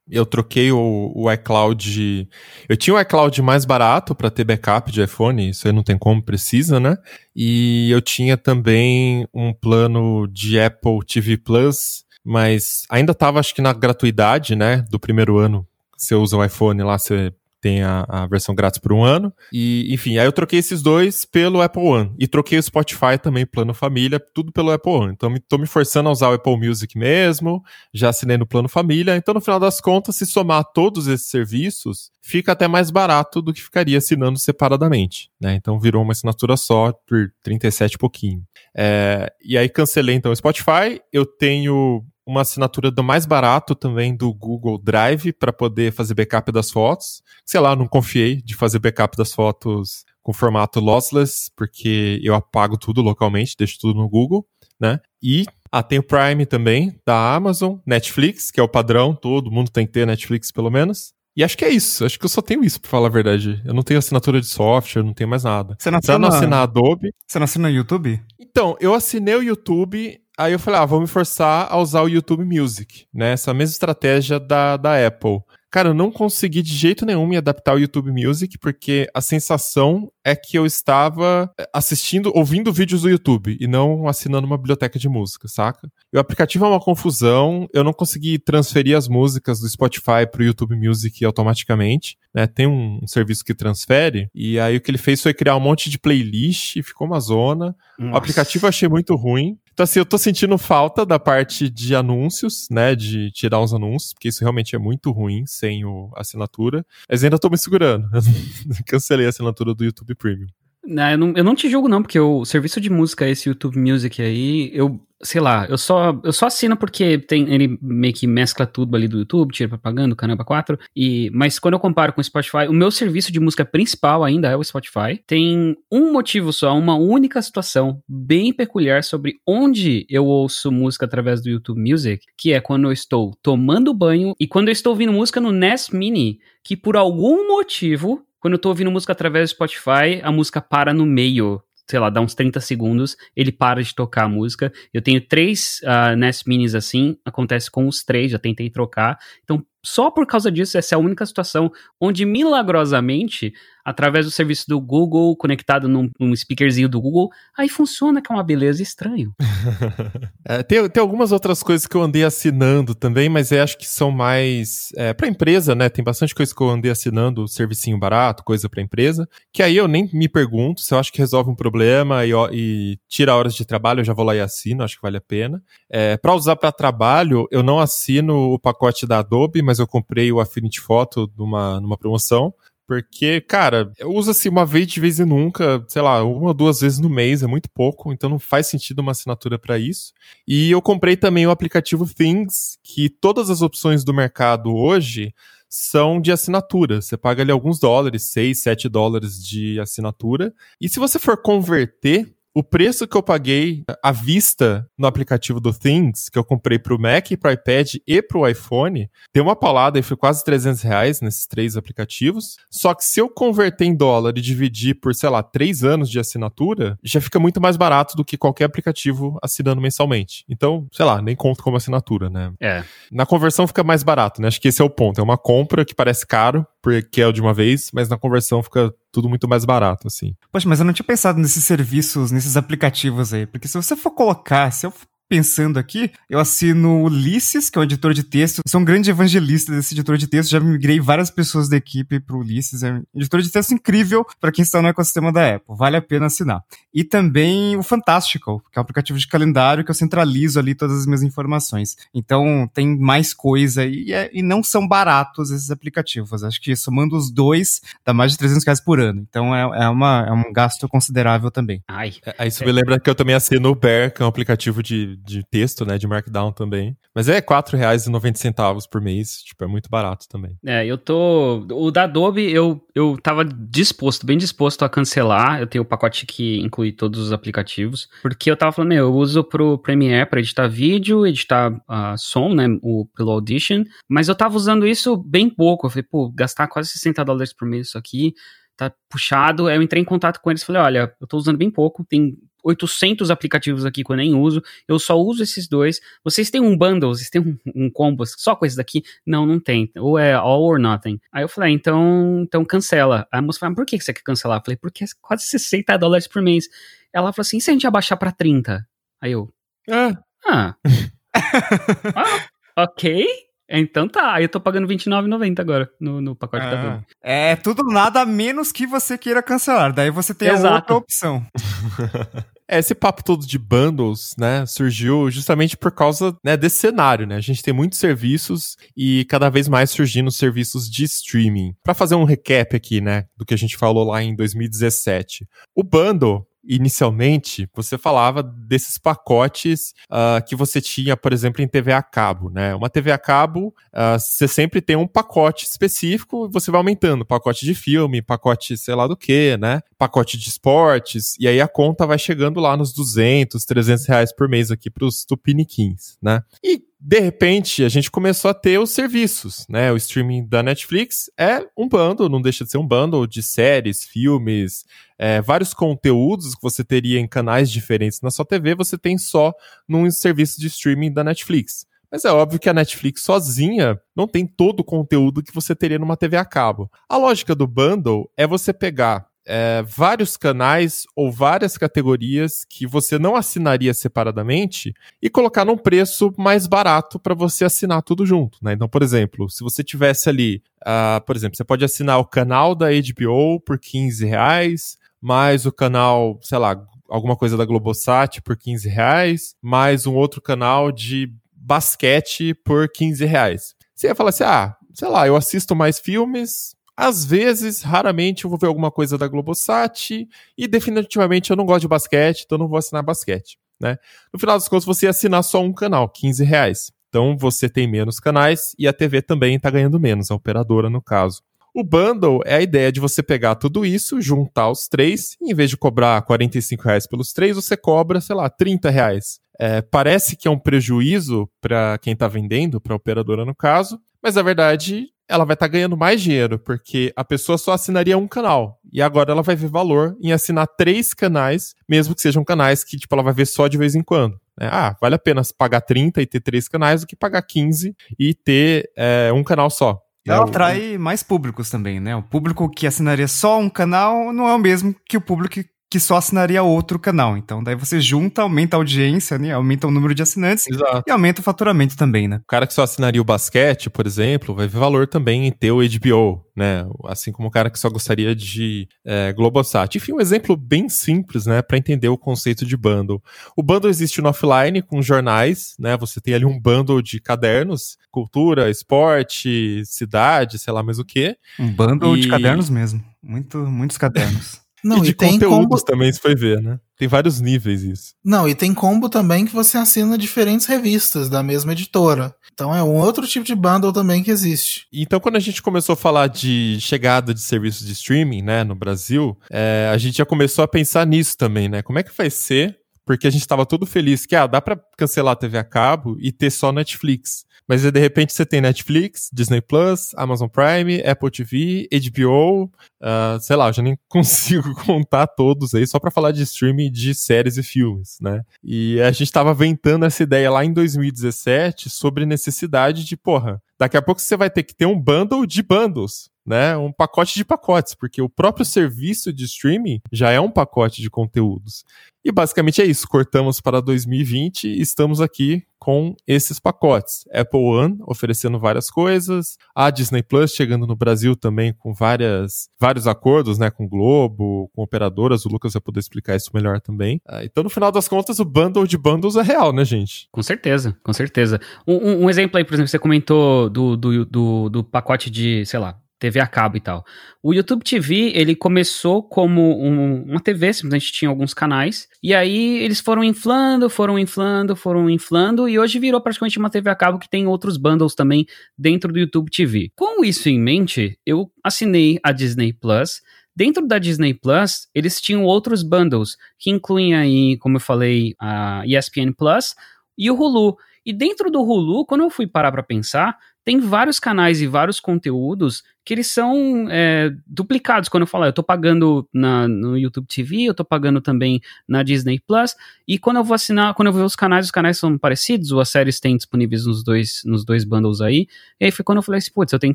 eu troquei o, o iCloud. Eu tinha o iCloud mais barato pra ter backup de iPhone, isso aí não tem como, precisa, né? E eu tinha também um plano de Apple TV Plus, mas ainda tava, acho que na gratuidade, né? Do primeiro ano. Você usa o iPhone lá, você tem a, a versão grátis por um ano. E, enfim, aí eu troquei esses dois pelo Apple One. E troquei o Spotify também, plano família, tudo pelo Apple One. Então, tô me forçando a usar o Apple Music mesmo, já assinei no plano família. Então, no final das contas, se somar todos esses serviços, fica até mais barato do que ficaria assinando separadamente, né? Então, virou uma assinatura só por 37 e pouquinho. É, e aí, cancelei então o Spotify. Eu tenho uma assinatura do mais barato também do Google Drive para poder fazer backup das fotos. Sei lá, não confiei de fazer backup das fotos com formato lossless, porque eu apago tudo localmente, deixo tudo no Google, né? E ah, tem o Prime também, da Amazon, Netflix, que é o padrão, todo mundo tem que ter Netflix pelo menos. E acho que é isso, acho que eu só tenho isso, pra falar a verdade. Eu não tenho assinatura de software, não tenho mais nada. Você não eu não assina, Adobe, você não assina o YouTube? então, eu assinei o YouTube, aí eu falei, ah, vou me forçar a usar o YouTube Music, né? Essa mesma estratégia da, da Apple. Cara, eu não consegui de jeito nenhum me adaptar ao YouTube Music, porque a sensação é que eu estava eh, assistindo, ouvindo vídeos do YouTube e não assinando uma biblioteca de música, saca? E o aplicativo é uma confusão, eu não consegui transferir as músicas do Spotify pro YouTube Music automaticamente, né? Tem um, um serviço que transfere, e aí o que ele fez foi criar um monte de playlist, e ficou uma zona. O aplicativo eu achei muito ruim. Então, assim, eu tô sentindo falta da parte de anúncios, né? De tirar os anúncios, porque isso realmente é muito ruim sem o a assinatura. Mas ainda tô me segurando. Cancelei a assinatura do YouTube Premium. Não, eu, não, eu não te julgo, não, porque o serviço de música, esse YouTube Music aí, eu, sei lá, eu só, eu só assino porque tem, ele meio que mescla tudo ali do YouTube, tira propaganda, caramba, 4. E, mas quando eu comparo com o Spotify, o meu serviço de música principal ainda é o Spotify. Tem um motivo só, uma única situação bem peculiar sobre onde eu ouço música através do YouTube Music, que é quando eu estou tomando banho e quando eu estou ouvindo música no NES Mini, que por algum motivo quando eu tô ouvindo música através do Spotify, a música para no meio. Sei lá, dá uns 30 segundos, ele para de tocar a música. Eu tenho três uh, NES Minis assim, acontece com os três, já tentei trocar. Então, só por causa disso, essa é a única situação onde milagrosamente, através do serviço do Google, conectado num, num speakerzinho do Google, aí funciona, que é uma beleza estranho. é, tem, tem algumas outras coisas que eu andei assinando também, mas eu acho que são mais é, para empresa, né? Tem bastante coisa que eu andei assinando, servicinho barato, coisa para empresa, que aí eu nem me pergunto se eu acho que resolve um problema e, e tira horas de trabalho, eu já vou lá e assino, acho que vale a pena. É, para usar para trabalho, eu não assino o pacote da Adobe, mas eu comprei o Affinity Photo numa, numa promoção. Porque, cara, usa-se uma vez de vez em nunca, sei lá, uma ou duas vezes no mês, é muito pouco, então não faz sentido uma assinatura para isso. E eu comprei também o aplicativo Things, que todas as opções do mercado hoje são de assinatura. Você paga ali alguns dólares, 6, 7 dólares de assinatura. E se você for converter o preço que eu paguei à vista no aplicativo do Things, que eu comprei para o Mac, para o iPad e para o iPhone, deu uma palada e foi quase 300 reais nesses três aplicativos. Só que se eu converter em dólar e dividir por, sei lá, três anos de assinatura, já fica muito mais barato do que qualquer aplicativo assinando mensalmente. Então, sei lá, nem conto como assinatura, né? É. Na conversão fica mais barato, né? Acho que esse é o ponto. É uma compra que parece caro, porque é de uma vez, mas na conversão fica tudo muito mais barato, assim. Poxa, mas eu não tinha pensado nesses serviços, nesses aplicativos aí, porque se você for colocar, se eu pensando aqui, eu assino o Ulisses, que é um editor de texto. sou um grande evangelista desse editor de texto. Já migrei várias pessoas da equipe para o Ulisses. É um editor de texto incrível para quem está no ecossistema da Apple. Vale a pena assinar. E também o Fantastical, que é um aplicativo de calendário que eu centralizo ali todas as minhas informações. Então tem mais coisa e, é, e não são baratos esses aplicativos. Acho que somando os dois dá mais de 300 reais por ano. Então é, é, uma, é um gasto considerável também. Ai. É, aí isso me lembra que eu também assino o Bear, que é um aplicativo de de texto, né, de Markdown também. Mas é R$4,90 por mês, tipo, é muito barato também. É, eu tô... O da Adobe, eu, eu tava disposto, bem disposto a cancelar. Eu tenho o pacote que inclui todos os aplicativos. Porque eu tava falando, meu, eu uso pro Premiere para editar vídeo, editar uh, som, né, o, pelo Audition. Mas eu tava usando isso bem pouco. Eu falei, pô, gastar quase 60 dólares por mês isso aqui tá puxado. Eu entrei em contato com eles e falei: olha, eu tô usando bem pouco, tem 800 aplicativos aqui que eu nem uso, eu só uso esses dois. Vocês têm um bundle, vocês têm um, um combo só com esses daqui? Não, não tem. Ou é all or nothing. Aí eu falei, ah, então, então cancela. Aí a moça falou, por que você quer cancelar? Eu falei, porque é quase 60 dólares por mês. Ela falou assim, e se a gente abaixar pra 30? Aí eu, ah, ah, ah ok. Então tá, aí eu tô pagando R$29,90 agora no, no pacote ah, da Adobe. É tudo nada menos que você queira cancelar. Daí você tem Exato. a outra opção. É, esse papo todo de bundles, né, surgiu justamente por causa né, desse cenário, né? A gente tem muitos serviços e cada vez mais surgindo serviços de streaming. Para fazer um recap aqui, né, do que a gente falou lá em 2017. O bundle inicialmente você falava desses pacotes uh, que você tinha, por exemplo, em TV a cabo, né? Uma TV a cabo, uh, você sempre tem um pacote específico e você vai aumentando, pacote de filme, pacote sei lá do que, né? Pacote de esportes, e aí a conta vai chegando lá nos 200, 300 reais por mês aqui pros tupiniquins, né? E de repente, a gente começou a ter os serviços, né? O streaming da Netflix é um bundle, não deixa de ser um bundle de séries, filmes, é, vários conteúdos que você teria em canais diferentes na sua TV, você tem só num serviço de streaming da Netflix. Mas é óbvio que a Netflix sozinha não tem todo o conteúdo que você teria numa TV a cabo. A lógica do bundle é você pegar é, vários canais ou várias categorias que você não assinaria separadamente e colocar num preço mais barato para você assinar tudo junto, né? Então, por exemplo, se você tivesse ali, uh, por exemplo, você pode assinar o canal da HBO por 15 reais, mais o canal, sei lá, alguma coisa da Globosat por 15 reais, mais um outro canal de basquete por 15 reais. Você ia falar assim, ah, sei lá, eu assisto mais filmes, às vezes, raramente, eu vou ver alguma coisa da Globosat e definitivamente eu não gosto de basquete, então não vou assinar basquete. Né? No final das contas, você assinar só um canal, 15 reais. Então você tem menos canais e a TV também está ganhando menos, a operadora no caso. O bundle é a ideia de você pegar tudo isso, juntar os três, e em vez de cobrar 45 reais pelos três, você cobra, sei lá, 30 reais. É, parece que é um prejuízo para quem está vendendo, para a operadora no caso, mas na verdade ela vai estar tá ganhando mais dinheiro, porque a pessoa só assinaria um canal. E agora ela vai ver valor em assinar três canais, mesmo que sejam canais que, tipo, ela vai ver só de vez em quando. É, ah, vale a pena pagar 30 e ter três canais do que pagar 15 e ter é, um canal só. Ela atrai mais públicos também, né? O público que assinaria só um canal não é o mesmo que o público que só assinaria outro canal. Então, daí você junta, aumenta a audiência, né? Aumenta o número de assinantes Exato. e aumenta o faturamento também, né? O cara que só assinaria o basquete, por exemplo, vai ver valor também em ter o HBO, né? Assim como o cara que só gostaria de é, Globosat. Enfim, um exemplo bem simples, né? Para entender o conceito de bundle. O bundle existe no offline com jornais, né? Você tem ali um bundle de cadernos, cultura, esporte, cidade, sei lá mais o que. Um bundle e... de cadernos mesmo. Muito, muitos cadernos. Não, e de e tem conteúdos combo... também, se foi ver, né? Tem vários níveis isso. Não, e tem combo também que você assina diferentes revistas da mesma editora. Então é um outro tipo de bundle também que existe. Então, quando a gente começou a falar de chegada de serviços de streaming, né, no Brasil, é, a gente já começou a pensar nisso também, né? Como é que vai ser? Porque a gente estava todo feliz que, ah, dá para cancelar a TV a cabo e ter só Netflix. Mas de repente você tem Netflix, Disney Plus, Amazon Prime, Apple TV, HBO, uh, ah, sei lá, eu já nem consigo contar todos aí, só para falar de streaming de séries e filmes, né? E a gente tava ventando essa ideia lá em 2017 sobre necessidade de, porra, daqui a pouco você vai ter que ter um bundle de bundles né, um pacote de pacotes, porque o próprio serviço de streaming já é um pacote de conteúdos. E basicamente é isso, cortamos para 2020 e estamos aqui com esses pacotes. Apple One oferecendo várias coisas, a Disney Plus chegando no Brasil também com várias, vários acordos, né, com Globo, com operadoras, o Lucas vai poder explicar isso melhor também. Ah, então, no final das contas, o bundle de bundles é real, né, gente? Com certeza, com certeza. Um, um exemplo aí, por exemplo, você comentou do, do, do, do pacote de, sei lá, TV a cabo e tal. O YouTube TV, ele começou como um, uma TV, simplesmente tinha alguns canais, e aí eles foram inflando, foram inflando, foram inflando, e hoje virou praticamente uma TV a cabo que tem outros bundles também dentro do YouTube TV. Com isso em mente, eu assinei a Disney Plus, Dentro da Disney Plus, eles tinham outros bundles, que incluem aí, como eu falei, a ESPN Plus e o Hulu. E dentro do Hulu, quando eu fui parar para pensar, tem vários canais e vários conteúdos que eles são é, duplicados. Quando eu falo, eu tô pagando na, no YouTube TV, eu tô pagando também na Disney Plus, e quando eu vou assinar, quando eu ver os canais, os canais são parecidos, as séries têm disponíveis nos dois, nos dois bundles aí. E aí foi quando eu falei assim, putz, eu tenho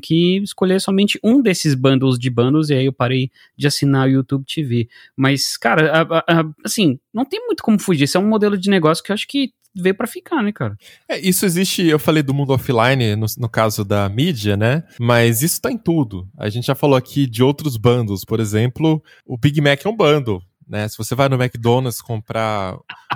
que escolher somente um desses bundles de bundles, e aí eu parei de assinar o YouTube TV. Mas, cara, a, a, a, assim, não tem muito como fugir. Esse é um modelo de negócio que eu acho que veio para ficar, né, cara? É, isso existe, eu falei do mundo offline, no, no, caso da mídia, né? Mas isso tá em tudo. A gente já falou aqui de outros bundles, por exemplo, o Big Mac é um bundle. Né? Se você vai no McDonald's comprar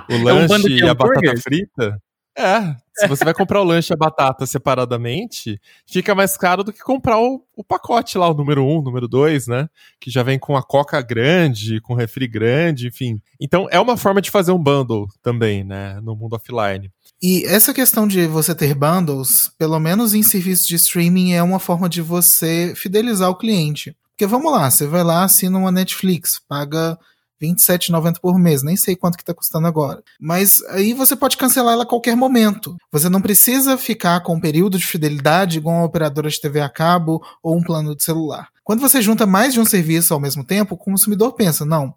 o lanche é um e a batata frita, é, se você vai comprar o lanche e a batata separadamente, fica mais caro do que comprar o, o pacote lá, o número 1, um, número 2, né? Que já vem com a coca grande, com refri grande, enfim. Então é uma forma de fazer um bundle também, né? No mundo offline. E essa questão de você ter bundles, pelo menos em serviços de streaming, é uma forma de você fidelizar o cliente. Porque vamos lá, você vai lá, assina uma Netflix, paga 27,90 por mês, nem sei quanto que tá custando agora. Mas aí você pode cancelar ela a qualquer momento. Você não precisa ficar com um período de fidelidade igual uma operadora de TV a cabo ou um plano de celular. Quando você junta mais de um serviço ao mesmo tempo, o consumidor pensa, não,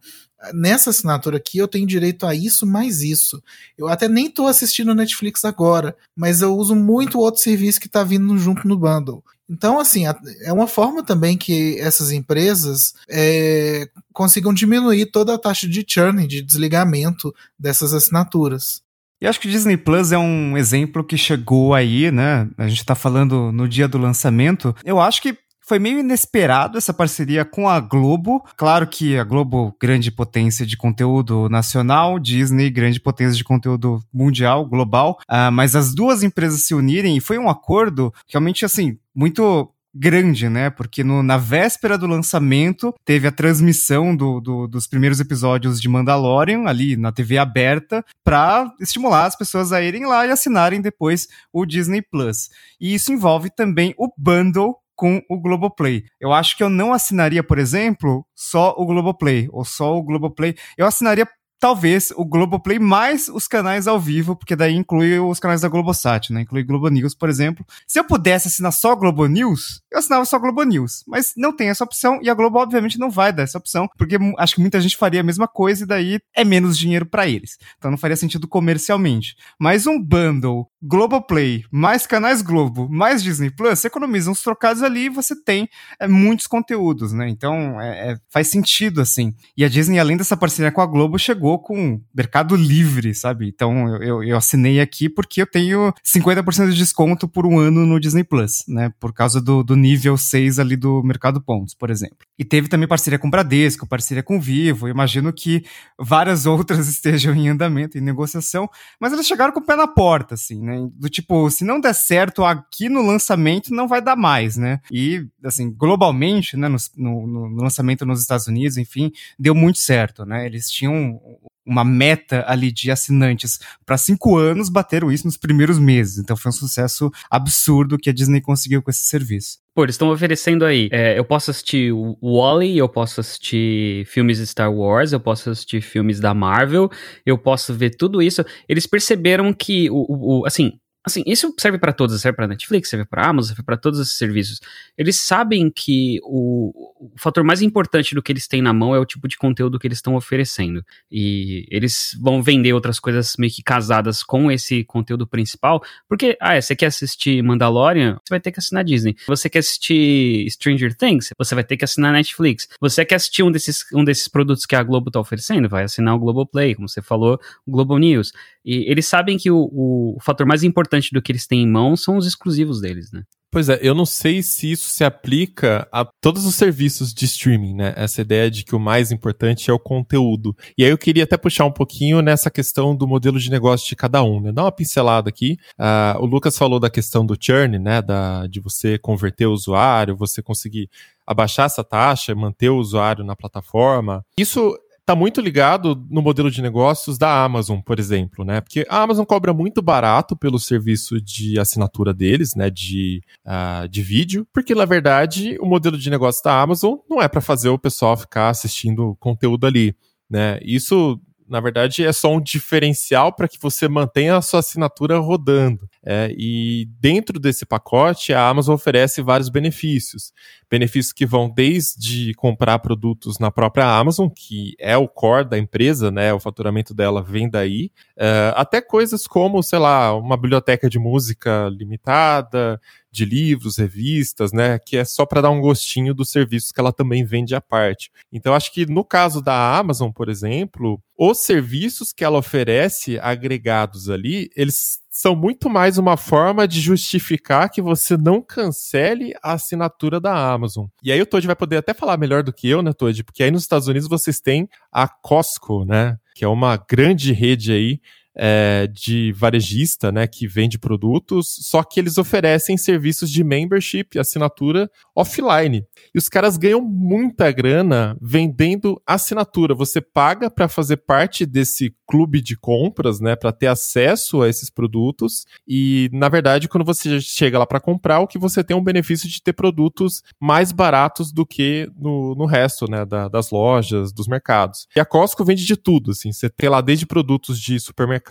nessa assinatura aqui eu tenho direito a isso mais isso. Eu até nem estou assistindo Netflix agora, mas eu uso muito outro serviço que está vindo junto no bundle. Então, assim, é uma forma também que essas empresas é, consigam diminuir toda a taxa de churn, de desligamento dessas assinaturas. E acho que Disney Plus é um exemplo que chegou aí, né? A gente tá falando no dia do lançamento. Eu acho que foi meio inesperado essa parceria com a Globo. Claro que a Globo, grande potência de conteúdo nacional, Disney, grande potência de conteúdo mundial, global. Uh, mas as duas empresas se unirem e foi um acordo realmente assim, muito grande, né? Porque no, na véspera do lançamento teve a transmissão do, do, dos primeiros episódios de Mandalorian ali na TV aberta para estimular as pessoas a irem lá e assinarem depois o Disney Plus. E isso envolve também o bundle com o Globoplay. Eu acho que eu não assinaria, por exemplo, só o Globoplay, ou só o Globoplay. Eu assinaria talvez o Globoplay mais os canais ao vivo, porque daí inclui os canais da Globosat, né? Inclui Globo News, por exemplo. Se eu pudesse assinar só Globo News, eu assinava só Globo News. Mas não tem essa opção e a Globo, obviamente, não vai dar essa opção, porque acho que muita gente faria a mesma coisa e daí é menos dinheiro para eles. Então não faria sentido comercialmente. Mas um bundle Globoplay, mais canais Globo, mais Disney Plus, você economiza uns trocados ali e você tem é, muitos conteúdos, né? Então é, é, faz sentido, assim. E a Disney, além dessa parceria com a Globo, chegou com Mercado Livre, sabe? Então eu, eu, assinei aqui porque eu tenho 50% de desconto por um ano no Disney Plus, né? Por causa do, do nível 6 ali do Mercado Pontos, por exemplo. E teve também parceria com Bradesco, parceria com Vivo. Imagino que várias outras estejam em andamento, em negociação, mas eles chegaram com o pé na porta, assim, né? Do tipo, se não der certo aqui no lançamento, não vai dar mais, né? E, assim, globalmente, né, no, no, no lançamento nos Estados Unidos, enfim, deu muito certo, né? Eles tinham uma meta ali de assinantes para cinco anos, bateram isso nos primeiros meses. Então foi um sucesso absurdo que a Disney conseguiu com esse serviço. Pô, eles estão oferecendo aí. É, eu posso assistir Wally, eu posso assistir filmes Star Wars, eu posso assistir filmes da Marvel, eu posso ver tudo isso. Eles perceberam que o, o, o assim, Assim, isso serve para todos, serve para Netflix, serve para Amazon, serve para todos esses serviços. Eles sabem que o, o, fator mais importante do que eles têm na mão é o tipo de conteúdo que eles estão oferecendo. E eles vão vender outras coisas meio que casadas com esse conteúdo principal, porque, ah, é, você quer assistir Mandalorian, você vai ter que assinar Disney. Você quer assistir Stranger Things, você vai ter que assinar Netflix. Você quer assistir um desses, um desses produtos que a Globo tá oferecendo, vai assinar o Globoplay, como você falou, o Globo News. E eles sabem que o, o fator mais importante do que eles têm em mão são os exclusivos deles, né? Pois é, eu não sei se isso se aplica a todos os serviços de streaming, né? Essa ideia de que o mais importante é o conteúdo. E aí eu queria até puxar um pouquinho nessa questão do modelo de negócio de cada um, né? Dá uma pincelada aqui. Uh, o Lucas falou da questão do churn, né? Da, de você converter o usuário, você conseguir abaixar essa taxa, manter o usuário na plataforma. Isso está muito ligado no modelo de negócios da Amazon, por exemplo, né? Porque a Amazon cobra muito barato pelo serviço de assinatura deles, né? De, uh, de vídeo, porque na verdade o modelo de negócio da Amazon não é para fazer o pessoal ficar assistindo conteúdo ali, né? Isso na verdade, é só um diferencial para que você mantenha a sua assinatura rodando. É, e dentro desse pacote, a Amazon oferece vários benefícios. Benefícios que vão desde comprar produtos na própria Amazon, que é o core da empresa, né? O faturamento dela vem daí, é, até coisas como, sei lá, uma biblioteca de música limitada, de livros, revistas, né, que é só para dar um gostinho dos serviços que ela também vende à parte. Então acho que no caso da Amazon, por exemplo, os serviços que ela oferece agregados ali, eles são muito mais uma forma de justificar que você não cancele a assinatura da Amazon. E aí o Todd vai poder até falar melhor do que eu, né, Todd? Porque aí nos Estados Unidos vocês têm a Costco, né? Que é uma grande rede aí é, de varejista, né, que vende produtos, só que eles oferecem serviços de membership, assinatura offline. E os caras ganham muita grana vendendo assinatura. Você paga para fazer parte desse clube de compras, né, para ter acesso a esses produtos. E na verdade, quando você chega lá para comprar, o que você tem é um benefício de ter produtos mais baratos do que no, no resto, né, da, das lojas, dos mercados. E a Costco vende de tudo, assim. Você tem lá desde produtos de supermercado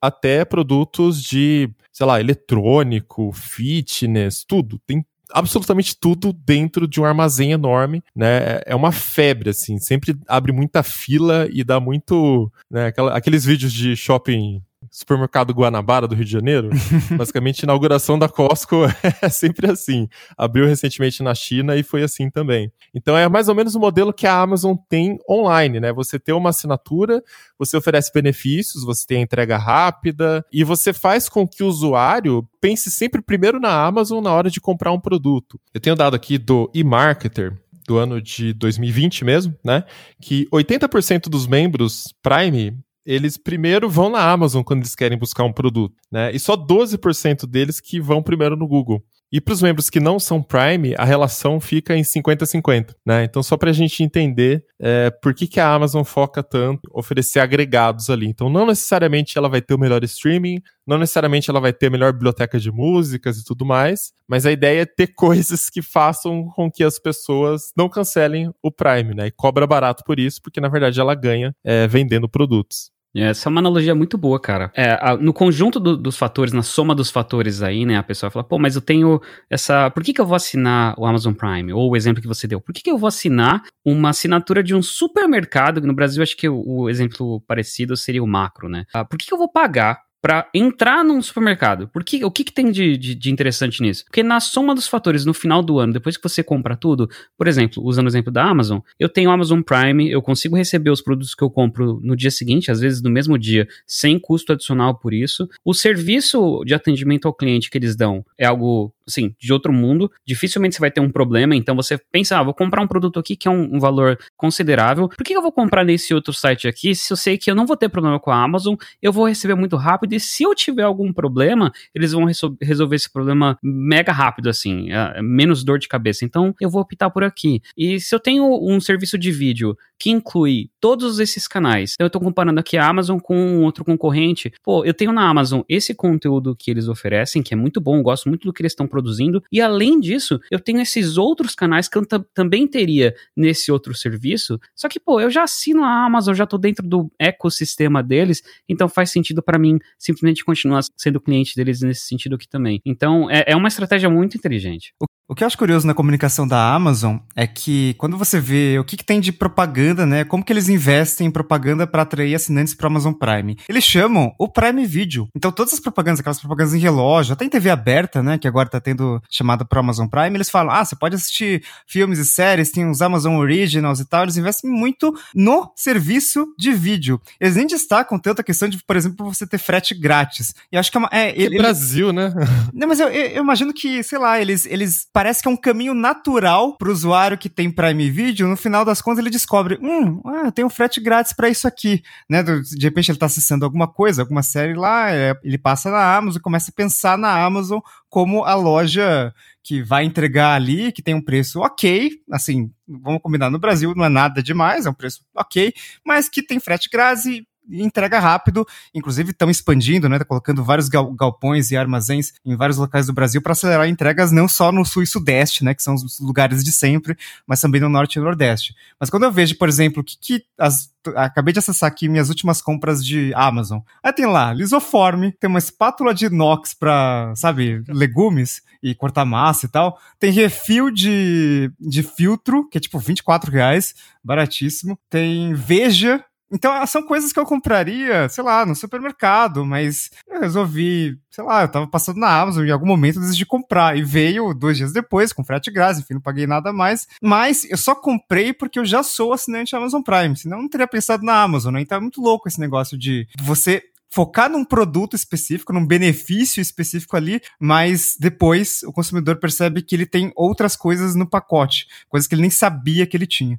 até produtos de, sei lá, eletrônico, fitness, tudo. Tem absolutamente tudo dentro de um armazém enorme, né? É uma febre, assim, sempre abre muita fila e dá muito, né? Aquela, aqueles vídeos de shopping supermercado Guanabara do Rio de Janeiro. Basicamente, a inauguração da Costco é sempre assim. Abriu recentemente na China e foi assim também. Então é mais ou menos o modelo que a Amazon tem online, né? Você tem uma assinatura, você oferece benefícios, você tem a entrega rápida e você faz com que o usuário pense sempre primeiro na Amazon na hora de comprar um produto. Eu tenho dado aqui do eMarketer, do ano de 2020 mesmo, né? Que 80% dos membros Prime eles primeiro vão na Amazon quando eles querem buscar um produto, né? E só 12% deles que vão primeiro no Google. E para os membros que não são Prime, a relação fica em 50-50, né? Então, só para a gente entender é, por que, que a Amazon foca tanto em oferecer agregados ali. Então, não necessariamente ela vai ter o melhor streaming, não necessariamente ela vai ter a melhor biblioteca de músicas e tudo mais, mas a ideia é ter coisas que façam com que as pessoas não cancelem o Prime, né? E cobra barato por isso, porque na verdade ela ganha é, vendendo produtos. Essa é uma analogia muito boa, cara. É, a, no conjunto do, dos fatores, na soma dos fatores aí, né, a pessoa fala, pô, mas eu tenho essa. Por que, que eu vou assinar o Amazon Prime? Ou o exemplo que você deu. Por que, que eu vou assinar uma assinatura de um supermercado? No Brasil, acho que o, o exemplo parecido seria o macro, né? Ah, por que, que eu vou pagar para entrar num supermercado. Porque, o que, que tem de, de, de, interessante nisso? Porque na soma dos fatores no final do ano, depois que você compra tudo, por exemplo, usando o exemplo da Amazon, eu tenho Amazon Prime, eu consigo receber os produtos que eu compro no dia seguinte, às vezes no mesmo dia, sem custo adicional por isso. O serviço de atendimento ao cliente que eles dão é algo assim, de outro mundo, dificilmente você vai ter um problema, então você pensa, ah, vou comprar um produto aqui que é um, um, valor considerável, por que eu vou comprar nesse outro site aqui? Se eu sei que eu não vou ter problema com a Amazon, eu vou receber muito rápido. E se eu tiver algum problema, eles vão resolver esse problema mega rápido, assim, é, menos dor de cabeça, então eu vou optar por aqui. E se eu tenho um serviço de vídeo que inclui todos esses canais, então eu estou comparando aqui a Amazon com um outro concorrente, pô, eu tenho na Amazon esse conteúdo que eles oferecem, que é muito bom, gosto muito do que eles estão produzindo. E além disso, eu tenho esses outros canais que eu também teria nesse outro serviço. Só que, pô, eu já assino a Amazon, já tô dentro do ecossistema deles, então faz sentido para mim simplesmente continuar sendo cliente deles nesse sentido aqui também. Então, é, é uma estratégia muito inteligente. O o que eu acho curioso na comunicação da Amazon é que quando você vê o que, que tem de propaganda, né? Como que eles investem em propaganda para atrair assinantes para Amazon Prime? Eles chamam o Prime Video. Então todas as propagandas, aquelas propagandas em relógio, até em TV aberta, né? Que agora tá tendo chamada pro Amazon Prime, eles falam: ah, você pode assistir filmes e séries, tem os Amazon Originals e tal. Eles investem muito no serviço de vídeo. Eles nem destacam tanto a questão de, por exemplo, você ter frete grátis. E acho que é uma. É, ele, Brasil, né? Não, mas eu, eu, eu imagino que, sei lá, eles, eles parece que é um caminho natural pro usuário que tem Prime Video, no final das contas ele descobre, hum, ah, tem um frete grátis para isso aqui, né? De repente ele tá acessando alguma coisa, alguma série lá, é, ele passa na Amazon e começa a pensar na Amazon como a loja que vai entregar ali, que tem um preço ok, assim, vamos combinar, no Brasil não é nada demais, é um preço ok, mas que tem frete grátis e entrega rápido, inclusive estão expandindo, né, tá colocando vários gal galpões e armazéns em vários locais do Brasil para acelerar entregas não só no sul e sudeste, né, que são os lugares de sempre, mas também no norte e nordeste. Mas quando eu vejo, por exemplo, que, que as acabei de acessar aqui minhas últimas compras de Amazon. Aí tem lá, lisoforme, tem uma espátula de inox para, sabe, legumes e cortar massa e tal. Tem refil de, de filtro, que é tipo 24 reais, baratíssimo. Tem Veja, então, são coisas que eu compraria, sei lá, no supermercado, mas eu resolvi, sei lá, eu tava passando na Amazon em algum momento eu decidi comprar. E veio dois dias depois, com frete grátis, enfim, não paguei nada mais. Mas eu só comprei porque eu já sou assinante Amazon Prime, senão eu não teria pensado na Amazon, né? Então é muito louco esse negócio de você focar num produto específico, num benefício específico ali, mas depois o consumidor percebe que ele tem outras coisas no pacote, coisas que ele nem sabia que ele tinha.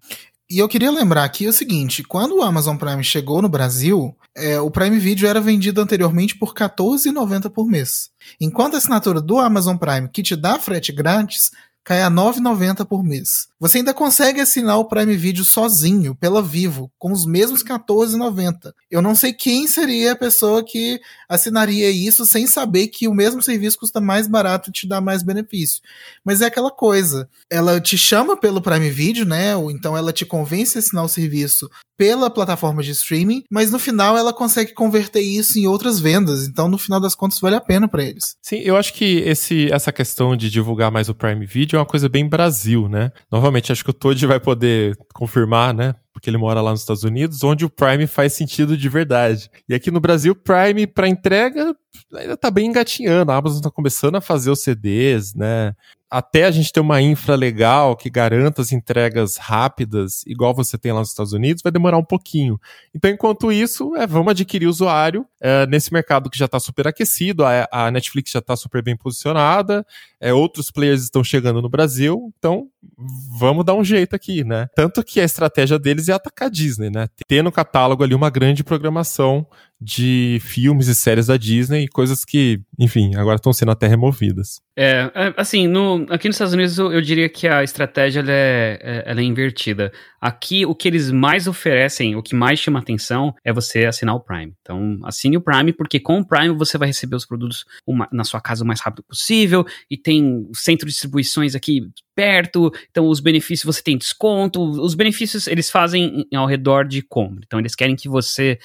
E eu queria lembrar aqui o seguinte: quando o Amazon Prime chegou no Brasil, é, o Prime Video era vendido anteriormente por R$14,90 por mês. Enquanto a assinatura do Amazon Prime, que te dá frete grátis, cai a R$ 9,90 por mês. Você ainda consegue assinar o Prime Video sozinho, pela Vivo, com os mesmos R$ 14,90. Eu não sei quem seria a pessoa que assinaria isso sem saber que o mesmo serviço custa mais barato e te dá mais benefício. Mas é aquela coisa, ela te chama pelo Prime Video, né? Ou então ela te convence a assinar o serviço pela plataforma de streaming, mas no final ela consegue converter isso em outras vendas. Então, no final das contas, vale a pena para eles. Sim, eu acho que esse, essa questão de divulgar mais o Prime Video é uma coisa bem Brasil, né? Novamente, acho que o Todd vai poder confirmar, né? Porque ele mora lá nos Estados Unidos, onde o Prime faz sentido de verdade. E aqui no Brasil, Prime para entrega ainda tá bem engatinhando. A Amazon tá começando a fazer os CDs, né? até a gente ter uma infra legal que garanta as entregas rápidas, igual você tem lá nos Estados Unidos, vai demorar um pouquinho. Então, enquanto isso, é, vamos adquirir usuário, é, nesse mercado que já está super aquecido, a, a Netflix já está super bem posicionada, é, outros players estão chegando no Brasil, então vamos dar um jeito aqui, né? Tanto que a estratégia deles é atacar a Disney, né? Ter no catálogo ali uma grande programação de filmes e séries da Disney, coisas que, enfim, agora estão sendo até removidas. É, é, assim, no, aqui nos Estados Unidos eu, eu diria que a estratégia ela é, é, ela é invertida. Aqui o que eles mais oferecem, o que mais chama atenção é você assinar o Prime. Então, assine o Prime, porque com o Prime você vai receber os produtos uma, na sua casa o mais rápido possível, e tem centro de distribuições aqui perto, então os benefícios você tem desconto, os benefícios eles fazem ao redor de compra. Então eles querem que você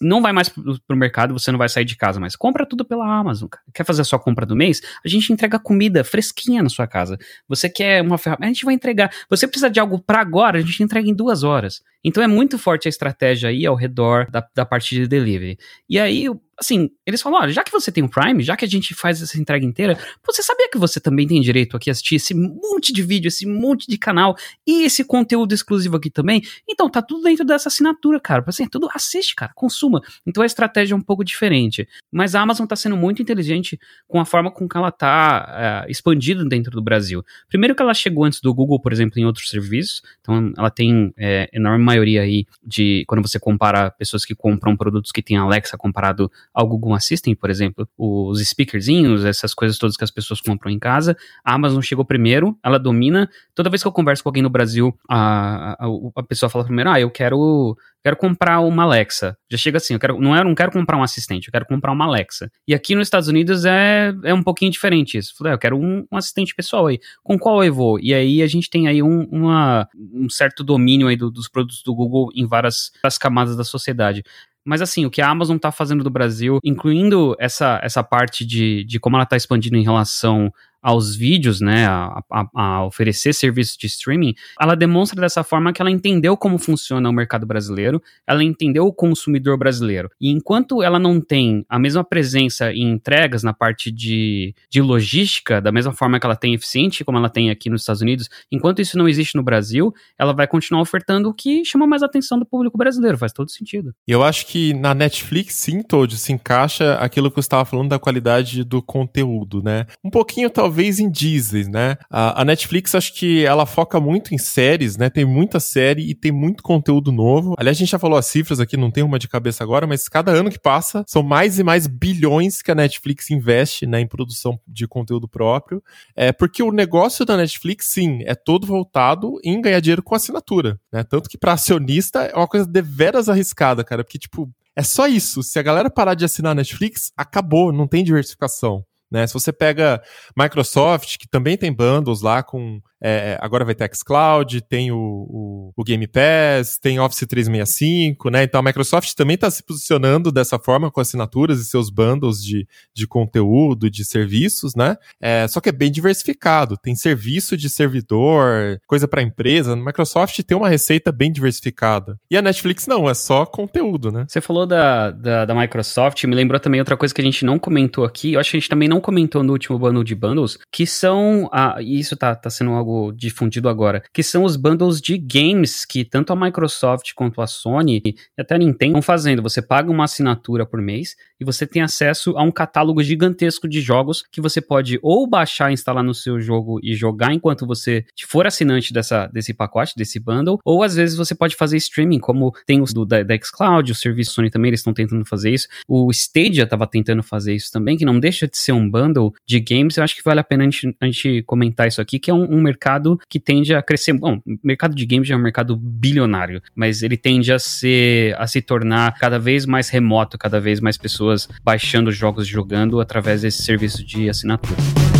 não vai mais pro, pro mercado, você não vai sair de casa mais. Compra tudo pela Amazon. Quer fazer a sua compra do mês? A gente entrega comida fresquinha na sua casa. Você quer uma ferramenta? A gente vai entregar. Você precisa de algo para agora? A gente entrega em duas horas. Então é muito forte a estratégia aí ao redor da, da parte de delivery. E aí, assim, eles falam: olha, já que você tem o Prime, já que a gente faz essa entrega inteira, você sabia que você também tem direito aqui a assistir esse monte de vídeo, esse monte de canal e esse conteúdo exclusivo aqui também? Então tá tudo dentro dessa assinatura, cara. Assim, é tudo assiste, cara, consuma. Então a estratégia é um pouco diferente. Mas a Amazon tá sendo muito inteligente com a forma com que ela tá uh, expandindo dentro do Brasil. Primeiro que ela chegou antes do Google, por exemplo, em outros serviços, então ela tem é, enorme maioria aí de quando você compara pessoas que compram produtos que tem Alexa comparado ao Google Assistant, por exemplo, os speakerzinhos, essas coisas todas que as pessoas compram em casa, a Amazon chegou primeiro, ela domina. Toda vez que eu converso com alguém no Brasil, a, a, a pessoa fala primeiro, ah, eu quero quero comprar uma Alexa. Já chega assim, eu quero, não, é, não quero comprar um assistente, eu quero comprar uma Alexa. E aqui nos Estados Unidos é, é um pouquinho diferente isso. Falei, ah, eu quero um, um, assistente pessoal aí. Com qual eu vou? E aí a gente tem aí um, uma, um certo domínio aí do, dos produtos do Google em várias, várias camadas da sociedade. Mas assim, o que a Amazon está fazendo do Brasil, incluindo essa, essa parte de, de como ela está expandindo em relação aos vídeos, né, a, a, a, oferecer serviços de streaming, ela demonstra dessa forma que ela entendeu como funciona o mercado brasileiro, ela entendeu o consumidor brasileiro. E enquanto ela não tem a mesma presença em entregas na parte de, de logística, da mesma forma que ela tem eficiente, como ela tem aqui nos Estados Unidos, enquanto isso não existe no Brasil, ela vai continuar ofertando o que chama mais atenção do público brasileiro, faz todo sentido. E eu acho que na Netflix, sim, Todd, se encaixa aquilo que eu estava falando da qualidade do conteúdo, né? Um pouquinho, talvez talvez em Disney, né? A, a, Netflix, acho que ela foca muito em séries, né? Tem muita série e tem muito conteúdo novo. Aliás, a gente já falou as cifras aqui, não tem uma de cabeça agora, mas cada ano que passa, são mais e mais bilhões que a Netflix investe, né, em produção de conteúdo próprio. É porque o negócio da Netflix, sim, é todo voltado em ganhar dinheiro com assinatura, né? Tanto que para acionista é uma coisa deveras arriscada, cara, porque tipo, é só isso. Se a galera parar de assinar Netflix, acabou, não tem diversificação. Né? Se você pega Microsoft, que também tem bundles lá com é, agora vai ter xCloud, tem o, o, o, Game Pass, tem Office 365, né? Então a Microsoft também está se posicionando dessa forma com assinaturas e seus bundles de, de conteúdo, de serviços, né? É, só que é bem diversificado. Tem serviço de servidor, coisa para empresa. Microsoft tem uma receita bem diversificada. E a Netflix não, é só conteúdo, né? Você falou da, da, da Microsoft, me lembrou também outra coisa que a gente não comentou aqui. Eu acho que a gente também não comentou no último bundle de bundles, que são. Ah, isso tá, tá sendo algo difundido agora, que são os bundles de games que tanto a Microsoft quanto a Sony e até a Nintendo estão fazendo. Você paga uma assinatura por mês e você tem acesso a um catálogo gigantesco de jogos que você pode ou baixar, instalar no seu jogo e jogar enquanto você for assinante dessa, desse pacote, desse bundle, ou às vezes você pode fazer streaming, como tem os do, da, da xCloud, o serviço Sony também, eles estão tentando fazer isso. O Stadia estava tentando fazer isso também, que não deixa de ser um bundle de games. Eu acho que vale a pena a gente, a gente comentar isso aqui, que é um, um mercado que tende a crescer. Bom, mercado de games é um mercado bilionário, mas ele tende a ser a se tornar cada vez mais remoto, cada vez mais pessoas baixando jogos jogando através desse serviço de assinatura.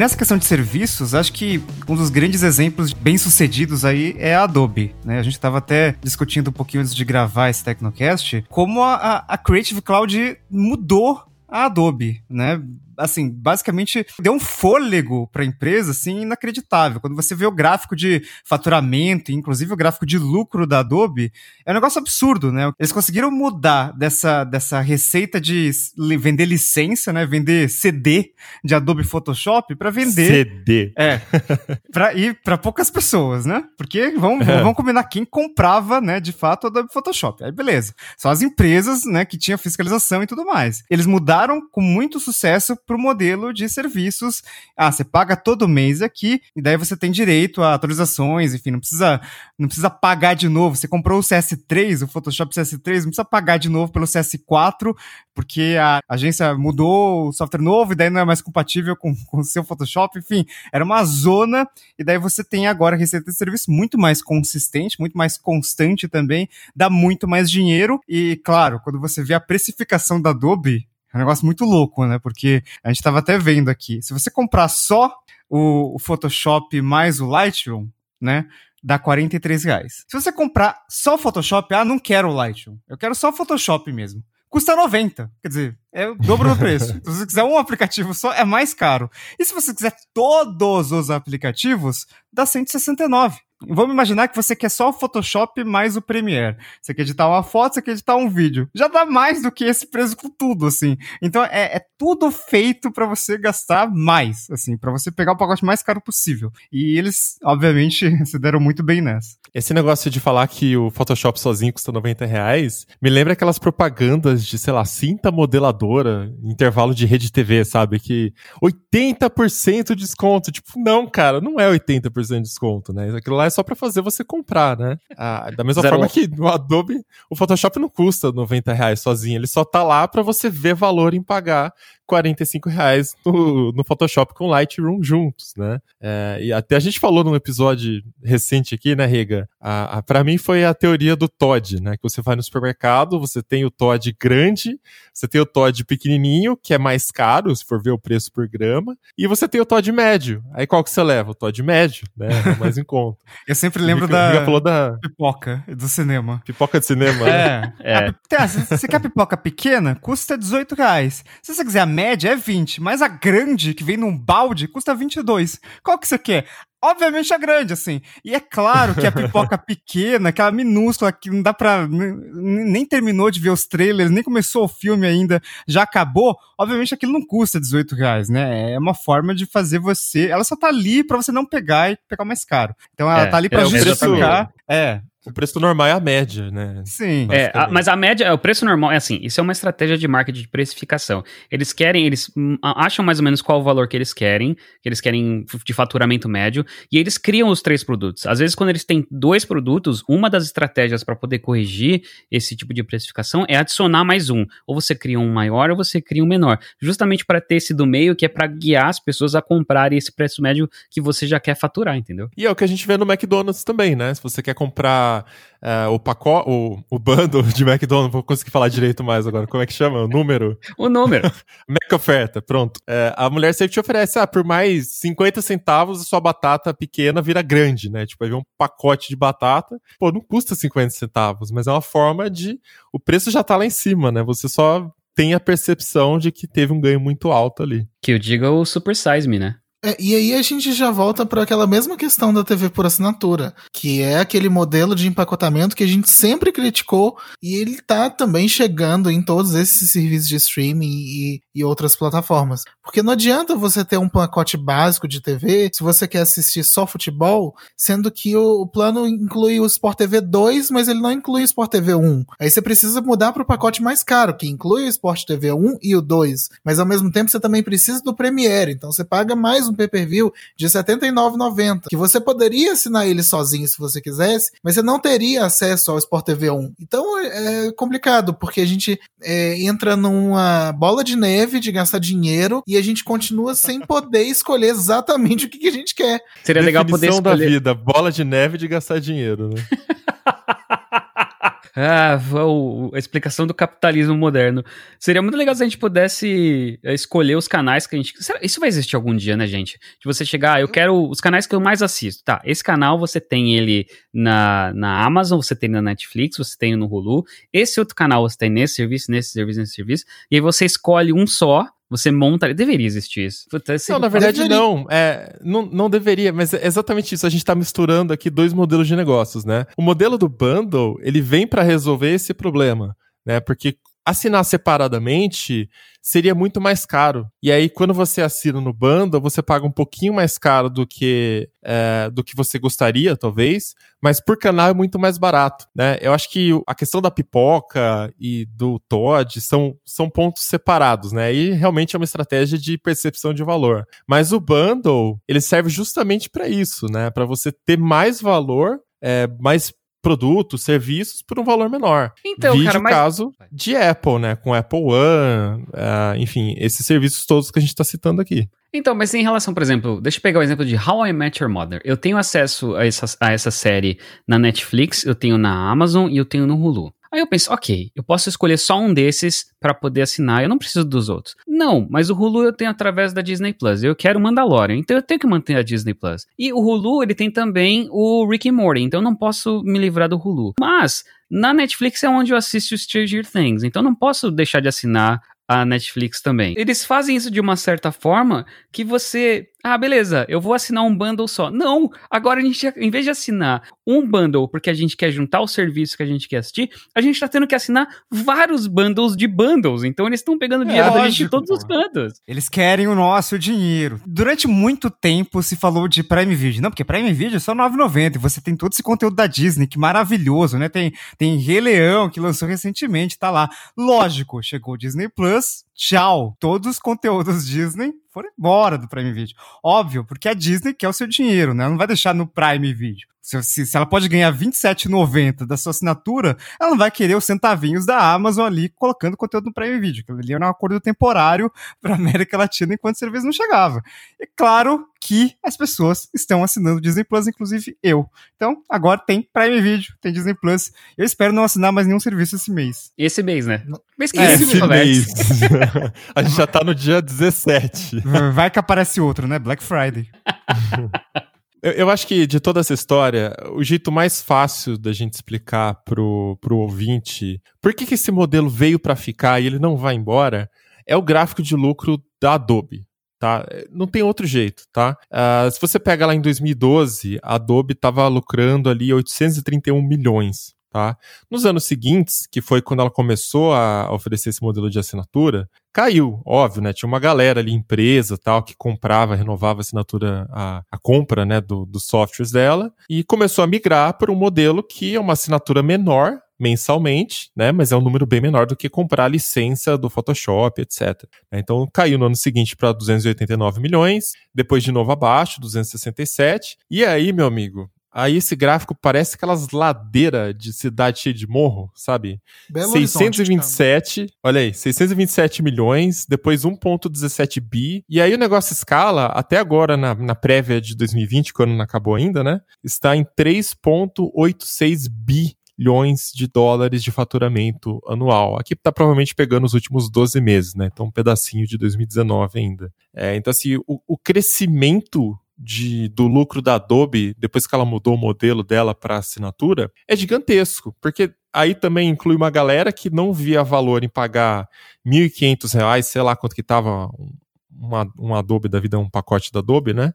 Nessa questão de serviços, acho que um dos grandes exemplos bem-sucedidos aí é a Adobe, né? A gente estava até discutindo um pouquinho antes de gravar esse Tecnocast, como a, a Creative Cloud mudou a Adobe, né? Assim, basicamente deu um fôlego para a empresa, assim, inacreditável. Quando você vê o gráfico de faturamento, inclusive o gráfico de lucro da Adobe, é um negócio absurdo, né? Eles conseguiram mudar dessa, dessa receita de vender licença, né? Vender CD de Adobe Photoshop para vender. CD. É. pra ir para poucas pessoas, né? Porque vamos, é. vamos combinar quem comprava, né, de fato, Adobe Photoshop. Aí beleza. São as empresas, né, que tinham fiscalização e tudo mais. Eles mudaram com muito sucesso pro modelo de serviços. Ah, você paga todo mês aqui e daí você tem direito a atualizações, enfim, não precisa não precisa pagar de novo. Você comprou o CS3, o Photoshop CS3, não precisa pagar de novo pelo CS4, porque a agência mudou o software novo e daí não é mais compatível com, com o seu Photoshop. Enfim, era uma zona e daí você tem agora receita de serviço muito mais consistente, muito mais constante também, dá muito mais dinheiro e, claro, quando você vê a precificação da Adobe, é um negócio muito louco, né? Porque a gente estava até vendo aqui. Se você comprar só o, o Photoshop mais o Lightroom, né? dá 43 reais. Se você comprar só o Photoshop, ah, não quero o Lightroom. Eu quero só o Photoshop mesmo. Custa 90. Quer dizer, é o dobro do preço. se você quiser um aplicativo só, é mais caro. E se você quiser todos os aplicativos, dá 169. Vamos imaginar que você quer só o Photoshop mais o Premiere. Você quer editar uma foto, você quer editar um vídeo. Já dá mais do que esse preço com tudo, assim. Então é, é tudo feito para você gastar mais, assim, para você pegar o pacote mais caro possível. E eles, obviamente, se deram muito bem nessa. Esse negócio de falar que o Photoshop sozinho custa 90 reais, me lembra aquelas propagandas de, sei lá, cinta modeladora, intervalo de rede TV, sabe? Que 80% de desconto. Tipo, não, cara, não é 80% de desconto, né? Aquilo lá é só para fazer você comprar, né? Ah, da mesma Zero forma que no Adobe, o Photoshop não custa 90 reais sozinho, ele só tá lá para você ver valor em pagar 45 reais no, no Photoshop com Lightroom juntos, né? É, e até a gente falou num episódio recente aqui, né, Rega? A, a, pra mim foi a teoria do Todd, né? Que você vai no supermercado, você tem o Todd grande, você tem o Todd pequenininho, que é mais caro, se for ver o preço por grama, e você tem o Todd médio. Aí qual que você leva? O Todd médio, né? É mais em conta. Eu sempre lembro Rica, da, Rica falou da pipoca do cinema. Pipoca de cinema, é. né? É. é. A, se você quer pipoca pequena, custa 18 reais. Se você quiser a média, é 20. Mas a grande, que vem num balde, custa 22. Qual que você quer? Obviamente a grande, assim. E é claro que a pipoca pequena, aquela minúscula, que não dá pra. Nem terminou de ver os trailers, nem começou o filme ainda, já acabou. Obviamente aquilo não custa 18 reais, né? É uma forma de fazer você. Ela só tá ali pra você não pegar e pegar mais caro. Então ela é, tá ali pra é, justificar. É, o preço normal é a média, né? Sim. É, a, mas a média, o preço normal é assim, isso é uma estratégia de marketing de precificação. Eles querem, eles acham mais ou menos qual o valor que eles querem, que eles querem de faturamento médio, e eles criam os três produtos. Às vezes, quando eles têm dois produtos, uma das estratégias para poder corrigir esse tipo de precificação é adicionar mais um. Ou você cria um maior ou você cria um menor. Justamente para ter esse do meio, que é para guiar as pessoas a comprarem esse preço médio que você já quer faturar, entendeu? E é o que a gente vê no McDonald's também, né? Se você quer comprar uh, o pacote, o, o bando de McDonald's, vou conseguir falar direito mais agora. Como é que chama? O número? o número. Mac oferta, pronto. Uh, a mulher sempre te oferece, ah, por mais 50 centavos, a sua batata pequena vira grande, né? Tipo, aí vem um pacote de batata. Pô, não custa 50 centavos, mas é uma forma de. O preço já tá lá em cima, né? Você só tem a percepção de que teve um ganho muito alto ali. Que eu diga o Super Size Me, né? É, e aí a gente já volta para aquela mesma questão da TV por assinatura, que é aquele modelo de empacotamento que a gente sempre criticou e ele tá também chegando em todos esses serviços de streaming e, e outras plataformas. Porque não adianta você ter um pacote básico de TV se você quer assistir só futebol, sendo que o, o plano inclui o Sport TV 2, mas ele não inclui o Sport TV 1. Aí você precisa mudar para o pacote mais caro, que inclui o Sport TV 1 e o 2, mas ao mesmo tempo você também precisa do Premiere, então você paga mais um pay-per-view de R$ 79,90, que você poderia assinar ele sozinho se você quisesse, mas você não teria acesso ao Sport TV 1. Então é, é complicado, porque a gente é, entra numa bola de neve de gastar dinheiro e a gente continua sem poder escolher exatamente o que, que a gente quer. Seria legal poder escolher. da vida, bola de neve de gastar dinheiro, né? Ah, a explicação do capitalismo moderno. Seria muito legal se a gente pudesse eh, escolher os canais que a gente. Isso vai existir algum dia, né, gente? De você chegar, ah, eu quero os canais que eu mais assisto. Tá, esse canal você tem ele na, na Amazon, você tem na Netflix, você tem no Hulu. Esse outro canal você tem nesse serviço, nesse serviço, nesse serviço. E aí você escolhe um só Você monta. Deveria existir isso. Puta, Não, na verdade não. É, não. Não deveria, mas é exatamente isso. A gente tá misturando aqui dois modelos de negócios, né? O modelo do bundle, ele vem para resolver esse problema, né? Porque assinar separadamente seria muito mais caro. E aí, quando você assina no bundle, você paga um pouquinho mais caro do que, é, do que você gostaria, talvez, mas por canal é muito mais barato, né? Eu acho que a questão da pipoca e do Todd são, são pontos separados, né? E realmente é uma estratégia de percepção de valor. Mas o bundle, ele serve justamente para isso, né? Para você ter mais valor é, mais produtos, serviços por um valor menor. Então, Vídeo cara, mas- caso de Apple, né? Com Apple One, ah, enfim, esses serviços todos que a gente está citando aqui. Então, mas em relação, por exemplo, deixa eu pegar o exemplo de How I Met Your Mother. Eu tenho acesso a essa, a essa série na Netflix, eu tenho na Amazon e eu tenho no Hulu. Aí eu penso, ok, eu posso escolher só um desses pra poder assinar, eu não preciso dos outros. Não, mas o Hulu eu tenho através da Disney Plus. Eu quero Mandalorian, então eu tenho que manter a Disney Plus. E o Hulu, ele tem também o Rick and Morty, então eu não posso me livrar do Hulu. Mas na Netflix é onde eu assisto Stranger Things, então eu não posso deixar de assinar a Netflix também. Eles fazem isso de uma certa forma que você. Ah, beleza, eu vou assinar um bundle só. Não! Agora a gente, em vez de assinar um bundle porque a gente quer juntar o serviço que a gente quer assistir, a gente tá tendo que assinar vários bundles de bundles. Então eles estão pegando dinheiro da gente de todos os cantos. Eles querem o nosso dinheiro. Durante muito tempo se falou de Prime Video. Não, porque Prime Video é só 9,90 e você tem todo esse conteúdo da Disney, que maravilhoso, né? Tem, tem Rei Leão, que lançou recentemente, tá lá. Lógico, chegou o Disney Plus, tchau. Todos os conteúdos Disney foram embora do Prime Video. Óbvio, porque a Disney quer o seu dinheiro, né? Ela não vai deixar no Prime Video. Se, se, se ela pode ganhar R$27,90 da sua assinatura, ela não vai querer os centavinhos da Amazon ali colocando conteúdo no Prime Video. que Ali era um acordo temporário para América Latina enquanto o serviço não chegava. E claro que as pessoas estão assinando Disney Plus, inclusive eu. Então, agora tem Prime Video, tem Disney Plus. Eu espero não assinar mais nenhum serviço esse mês. Esse mês, né? Mês que É, Esse Roberto. mês. a gente já tá no dia 17. Vai que aparece outro, né? Black Friday. Eu, eu acho que de toda essa história, o jeito mais fácil da gente explicar pro, pro ouvinte por que, que esse modelo veio para ficar e ele não vai embora é o gráfico de lucro da Adobe. Tá? Não tem outro jeito, tá? Ah, se você pega lá em 2012, a Adobe estava lucrando ali 831 milhões, tá? Nos anos seguintes, que foi quando ela começou a oferecer esse modelo de assinatura, caiu, óbvio, né? Tinha uma galera ali, empresa tal, que comprava, renovava a assinatura, a, a compra, né, do, dos softwares dela, e começou a migrar para um modelo que é uma assinatura menor, mensalmente, né? Mas é um número bem menor do que comprar a licença do Photoshop, etc. Então caiu no ano seguinte para 289 milhões, depois de novo abaixo, 267. E aí, meu amigo, aí esse gráfico parece aquelas ladeiras de cidade cheia de morro, sabe? Belo Horizonte, 627, olha aí, 627 milhões, depois 1.17 bi, e aí o negócio escala, até agora na, na prévia de 2020, quando não acabou ainda, né, está em 3.86 bilhões de dólares de faturamento anual. Aqui tá provavelmente pegando os últimos 12 meses, né, então um pedacinho de 2019 ainda. É, então assim, o, o crescimento de, do lucro da Adobe, depois que ela mudou o modelo dela para assinatura, é gigantesco, porque aí também inclui uma galera que não via valor em pagar 1.500 reais, sei lá quanto que tava um, uma, um Adobe da vida, um pacote da Adobe, né?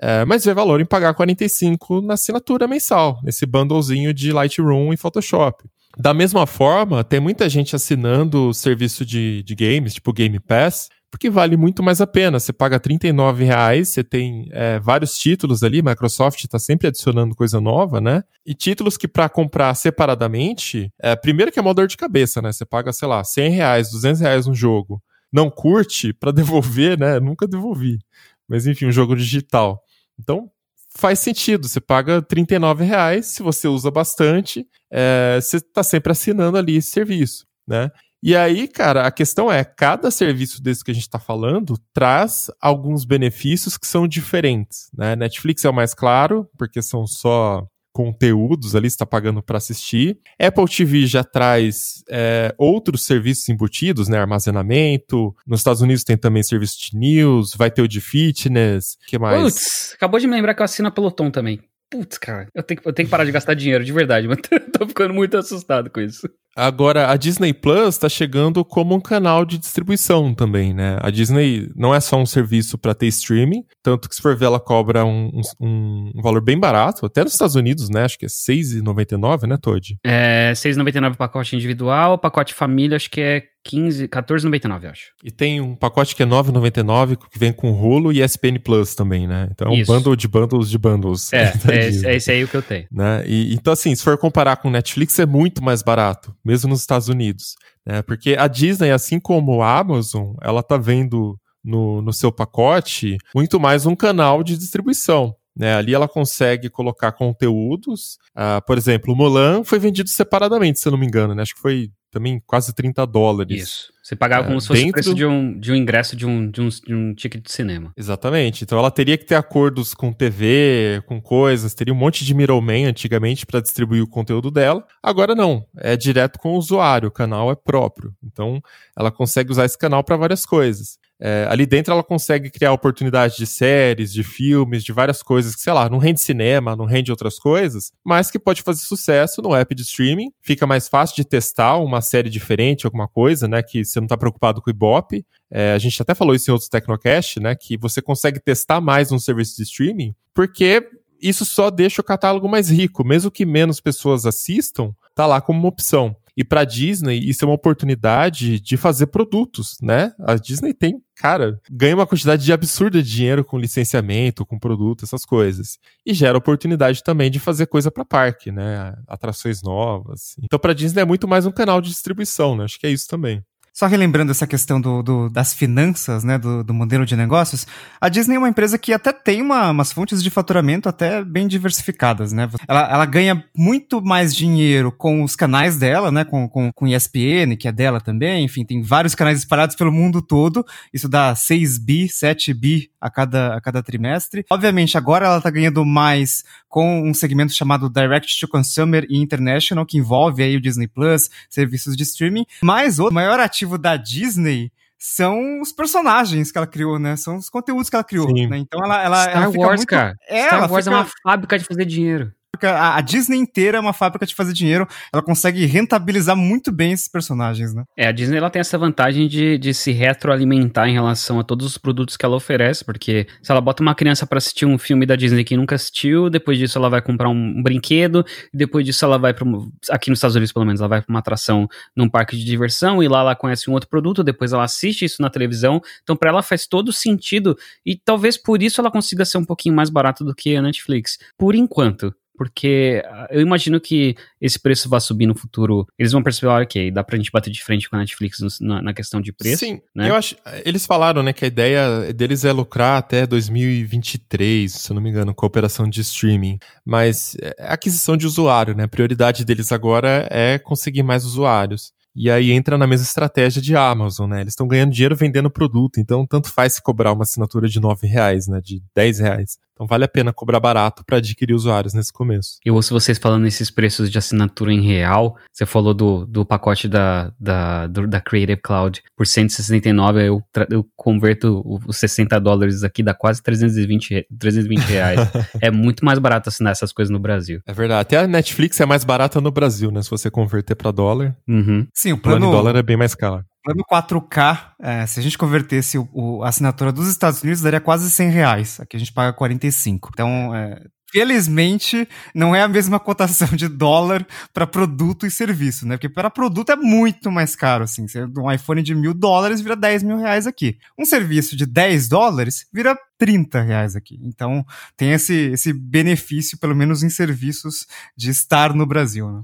É, mas vê valor em pagar 45 na assinatura mensal, nesse bundlezinho de Lightroom e Photoshop. Da mesma forma, tem muita gente assinando serviço de, de games, tipo Game Pass, porque vale muito mais a pena. Você paga R$ reais, você tem é, vários títulos ali, Microsoft está sempre adicionando coisa nova, né? E títulos que para comprar separadamente, é, primeiro que é uma dor de cabeça, né? Você paga, sei lá, 100 reais, 200 reais um jogo, não curte, para devolver, né? Nunca devolvi. Mas enfim, um jogo digital. Então, faz sentido. Você paga R$ reais, se você usa bastante, é, você está sempre assinando ali esse serviço, né? E aí, cara, a questão é, cada serviço desse que a gente está falando traz alguns benefícios que são diferentes, né? Netflix é o mais claro, porque são só conteúdos ali, está pagando para assistir. Apple TV já traz é, outros serviços embutidos, né? Armazenamento. Nos Estados Unidos tem também serviço de news, vai ter o de fitness. Que mais? Putz, acabou de me lembrar que eu assino a Peloton também. Putz, cara, eu tenho, eu tenho que parar de gastar dinheiro, de verdade, mas tô ficando muito assustado com isso. Agora, a Disney Plus está chegando como um canal de distribuição também, né? A Disney não é só um serviço para ter streaming, tanto que se for ver, ela cobra um, um, um valor bem barato, até nos Estados Unidos, né? Acho que é R$6,99, né, Todd? É, R$6,99 o pacote individual, pacote família acho que é 15, 14,99, acho. E tem um pacote que é 9,99, que vem com rolo e SPN Plus também, né? Então é um bundle de bundles de bundles. É, é, é esse aí o que eu tenho. né? E, então, assim, se for comparar com Netflix, é muito mais barato, mesmo nos Estados Unidos. Né? Porque a Disney, assim como a Amazon, ela tá vendo no, no seu pacote muito mais um canal de distribuição. Né, ali ela consegue colocar conteúdos. ah, por exemplo, o Mulan foi vendido separadamente, se eu não me engano, né? Acho que foi também quase 30 dólares. Isso. Você pagava É, como se fosse o dentro- preço de um, de um ingresso de um, de, um, de um ticket de cinema. Exatamente. Então ela teria que ter acordos com TV, com coisas, teria um monte de middleman antigamente para distribuir o conteúdo dela. Agora não, é direto com o usuário, o canal é próprio. Então ela consegue usar esse canal para várias coisas. É, ali dentro ela consegue criar oportunidades de séries, de filmes, de várias coisas que, sei lá, não rende cinema, não rende outras coisas, mas que pode fazer sucesso no app de streaming. Fica mais fácil de testar uma série diferente, alguma coisa, né? Que você não está preocupado com o Ibope. É, a gente até falou isso em outros Tecnocast, né? Que você consegue testar mais um serviço de streaming, porque isso só deixa o catálogo mais rico. Mesmo que menos pessoas assistam, tá lá como uma opção. E para Disney, isso é uma oportunidade de fazer produtos, né? A Disney tem, cara, ganha uma quantidade de absurda de dinheiro com licenciamento, com produto, essas coisas. E gera oportunidade também de fazer coisa para parque, né? Atrações novas. Então, para Disney é muito mais um canal de distribuição, né? Acho que é isso também. Só relembrando essa questão do, do- das finanças, né, do, do modelo de negócios, a Disney é uma empresa que até tem uma- umas fontes de faturamento até bem diversificadas, né? Ela, ela ganha muito mais dinheiro com os canais dela, né, com, com, com ESPN, que é dela também, enfim, tem vários canais espalhados pelo mundo todo, isso dá 6 bi, 7 bi a cada, a cada trimestre. Obviamente, agora ela tá ganhando mais com um segmento chamado Direct to Consumer e International, que envolve aí o Disney Plus, serviços de streaming, mas o maior ativo da Disney são os personagens que ela criou, né? São os conteúdos que ela criou, né? Então ela, ela, Star ela fica Wars, muito... cara. É, Star Wars fica- é uma fábrica de fazer dinheiro. A, Disney inteira é uma fábrica de fazer dinheiro, ela consegue rentabilizar muito bem esses personagens, né? É, a Disney ela tem essa vantagem de, de se retroalimentar em relação a todos os produtos que ela oferece, porque se ela bota uma criança pra assistir um filme da Disney que nunca assistiu, depois disso ela vai comprar um, brinquedo, depois disso ela vai para aqui nos Estados Unidos pelo menos, ela vai pra uma atração num parque de diversão e lá ela conhece um outro produto, depois ela assiste isso na televisão. Então pra ela faz todo sentido e talvez por isso ela consiga ser um pouquinho mais barato do que a Netflix, por enquanto. Porque ah, eu imagino que esse preço vai subir no futuro. Eles vão perceber, ah, ok, dá pra gente bater de frente com a Netflix na, na questão de preço. Sim, né? eu acho. Eles falaram, né, que a ideia deles é lucrar até 2023, se eu não me engano, com a operação de streaming. Mas é aquisição de usuário, né? A prioridade deles agora é conseguir mais usuários. E aí entra na mesma estratégia de Amazon, né? Eles estão ganhando dinheiro vendendo produto, então tanto faz se cobrar uma assinatura de 9 reais, né? De 10 reais. Então vale a pena cobrar barato para adquirir usuários nesse começo. Eu ouço vocês falando esses preços de assinatura em real. Você falou do, do pacote da, da, do- da Creative Cloud por 169, eu, eu converto os 60 dólares aqui, dá quase 320, re- 320 reais. é muito mais barato assinar essas coisas no Brasil. É verdade. Até a Netflix é mais barata no Brasil, né? Se você converter para dólar. Uhum. Sim, o O plano plano, em dólar é bem mais caro. Plano 4K, é, se a gente convertesse o, o- a assinatura dos Estados Unidos, daria quase 100 reais. Aqui a gente paga 45. Então, é, felizmente, não é a mesma cotação de dólar para produto e serviço, né? Porque para produto é muito mais caro, assim. Um iPhone de mil dólares vira 10 mil reais aqui. Um serviço de 10 dólares vira 30 reais aqui. Então, tem esse, esse benefício, pelo menos em serviços, de estar no Brasil, né?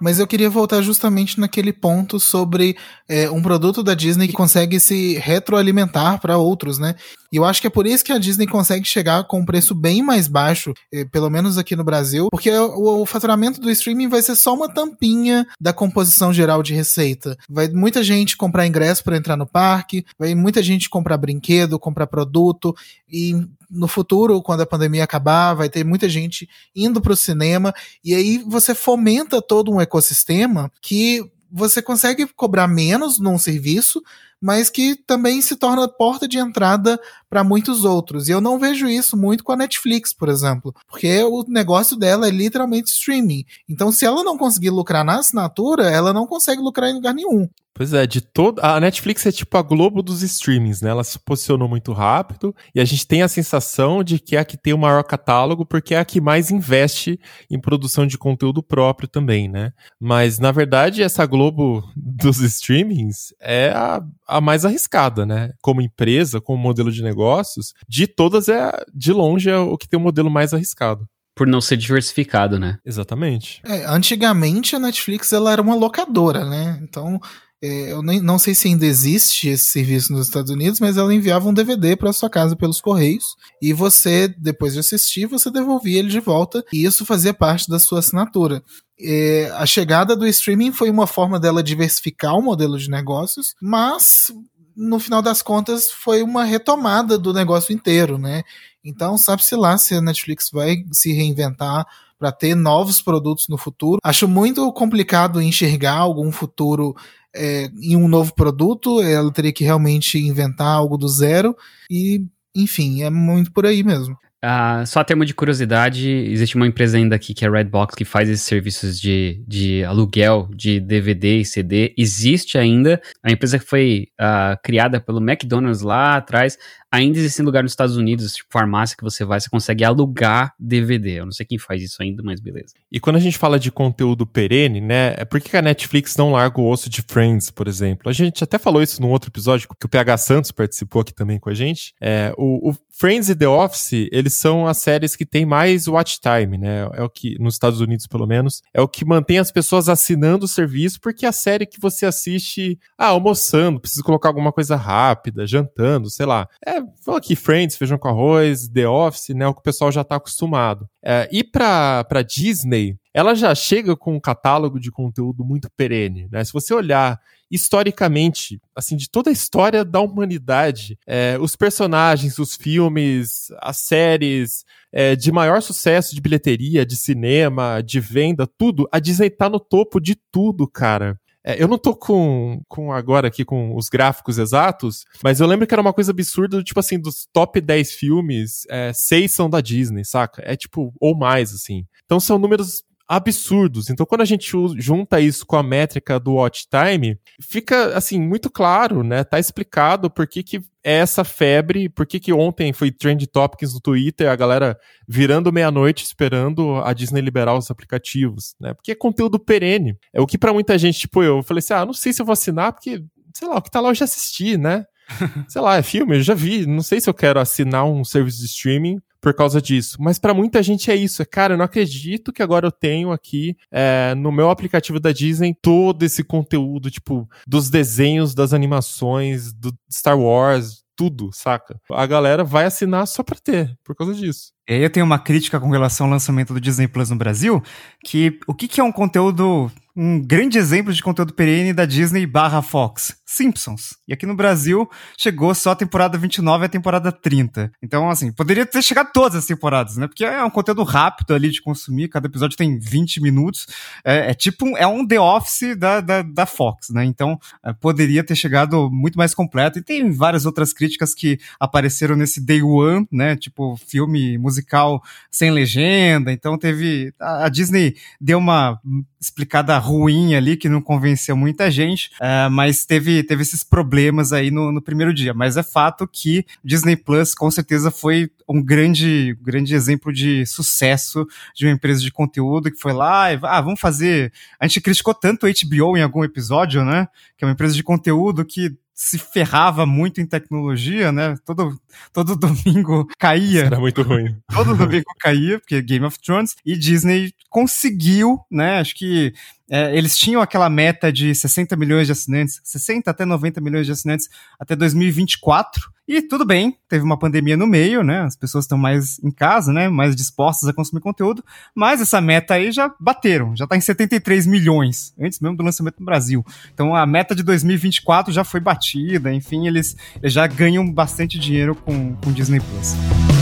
Mas eu queria voltar justamente naquele ponto sobre é, um produto da Disney que consegue se retroalimentar para outros, né? E eu acho que é por isso que a Disney consegue chegar com um preço bem mais baixo, eh, pelo menos aqui no Brasil, porque o, o faturamento do streaming vai ser só uma tampinha da composição geral de receita. Vai muita gente comprar ingresso para entrar no parque, vai muita gente comprar brinquedo, comprar produto, e no futuro, quando a pandemia acabar, vai ter muita gente indo para o cinema, e aí você fomenta todo um ecossistema que você consegue cobrar menos num serviço, mas que também se torna porta de entrada para muitos outros. E eu não vejo isso muito com a Netflix, por exemplo, porque o negócio dela é literalmente streaming. Então, se ela não conseguir lucrar na assinatura, ela não consegue lucrar em lugar nenhum. Pois é, de todo. A Netflix é tipo a Globo dos streamings, né? Ela se posicionou muito rápido e a gente tem a sensação de que é a que tem o maior catálogo porque é a que mais investe em produção de conteúdo próprio também, né? Mas na verdade, essa Globo dos streamings é a, a mais arriscada, né? Como empresa, como modelo de negócios, de todas é de longe é o que tem o modelo mais arriscado. Por não ser diversificado, né? Exatamente. É, antigamente a Netflix ela era uma locadora, né? Então é, eu nem, não sei se ainda existe esse serviço nos Estados Unidos, mas ela enviava um DVD para sua casa pelos correios e você, depois de assistir, você devolvia ele de volta e isso fazia parte da sua assinatura. É, a chegada do streaming foi uma forma dela diversificar o modelo de negócios, mas no final das contas foi uma retomada do negócio inteiro, né? Então, sabe-se lá se a Netflix vai se reinventar para ter novos produtos no futuro. Acho muito complicado enxergar algum futuro é, em um novo produto, ela teria que realmente inventar algo do zero e, enfim, é muito por aí mesmo. Uh, só a termo de curiosidade, existe uma empresa ainda aqui que é a Redbox que faz esses serviços de, de aluguel de DVD e CD. Existe ainda. A empresa que foi uh, criada pelo McDonald's lá atrás ainda existe lugar nos Estados Unidos, tipo farmácia que você vai, você consegue alugar DVD. Eu não sei quem faz isso ainda, mas beleza. E quando a gente fala de conteúdo perene, né, é por que a Netflix não larga o osso de Friends, por exemplo? A gente até falou isso num outro episódio, que o PH Santos participou aqui também com a gente. É, o, o Friends e The Office, eles são as séries que têm mais watch time, né? É o que, nos Estados Unidos pelo menos, é o que mantém as pessoas assinando o serviço, porque é a série que você assiste, ah, almoçando, precisa colocar alguma coisa rápida, jantando, sei lá. É, Falou aqui Friends, Feijão com Arroz, The Office, né? O que o pessoal já tá acostumado. É, e pra, pra Disney, ela já chega com um catálogo de conteúdo muito perene, né? Se você olhar historicamente, assim, de toda a história da humanidade, é, os personagens, os filmes, as séries é, de maior sucesso de bilheteria, de cinema, de venda, tudo, a Disney tá no topo de tudo, cara. É, eu não tô com, com agora aqui com os gráficos exatos, mas eu lembro que era uma coisa absurda, tipo assim, dos top 10 filmes, é, seis são da Disney, saca? É tipo, ou mais, assim. Então são números absurdos. Então, quando a gente junta isso com a métrica do watch time, fica assim muito claro, né? Tá explicado por que, que é essa febre, por que, que ontem foi trend topics no Twitter, a galera virando meia-noite esperando a Disney liberar os aplicativos, né? Porque é conteúdo perene. É o que para muita gente, tipo eu, eu falei assim: "Ah, não sei se eu vou assinar porque sei lá, o que tá lá eu já assisti, né?" sei lá, é filme, eu já vi. Não sei se eu quero assinar um serviço de streaming por causa disso. Mas para muita gente é isso. É, cara, eu não acredito que agora eu tenho aqui é, no meu aplicativo da Disney todo esse conteúdo, tipo, dos desenhos, das animações, do Star Wars, tudo, saca? A galera vai assinar só pra ter, por causa disso. E aí eu tenho uma crítica com relação ao lançamento do Disney Plus no Brasil, que o que, que é um conteúdo um grande exemplo de conteúdo perene da Disney barra Fox, Simpsons. E aqui no Brasil chegou só a temporada 29 e a temporada 30. Então, assim, poderia ter chegado todas as temporadas, né? Porque é um conteúdo rápido ali de consumir, cada episódio tem 20 minutos. É, é tipo um, é um The Office da, da, da Fox, né? Então, é, poderia ter chegado muito mais completo. E tem várias outras críticas que apareceram nesse Day One, né? Tipo, filme musical sem legenda. Então, teve. A, a Disney deu uma explicada ruim ali, que não convenceu muita gente, uh, mas teve, teve esses problemas aí no, no, primeiro dia. Mas é fato que Disney Plus com certeza foi um grande, grande exemplo de sucesso de uma empresa de conteúdo que foi lá e, ah, vamos fazer. A gente criticou tanto a HBO em algum episódio, né? Que é uma empresa de conteúdo que se ferrava muito em tecnologia, né? Todo, todo domingo caía. Isso era muito ruim. Todo domingo caía, porque Game of Thrones. E Disney conseguiu, né? Acho que é, eles tinham aquela meta de 60 milhões de assinantes, 60 até 90 milhões de assinantes até 2024. E tudo bem, teve uma pandemia no meio, né? As pessoas estão mais em casa, né? Mais dispostas a consumir conteúdo, mas essa meta aí já bateram, já está em 73 milhões, antes mesmo do lançamento no Brasil. Então a meta de 2024 já foi batida, enfim, eles, eles já ganham bastante dinheiro com, com Disney Plus.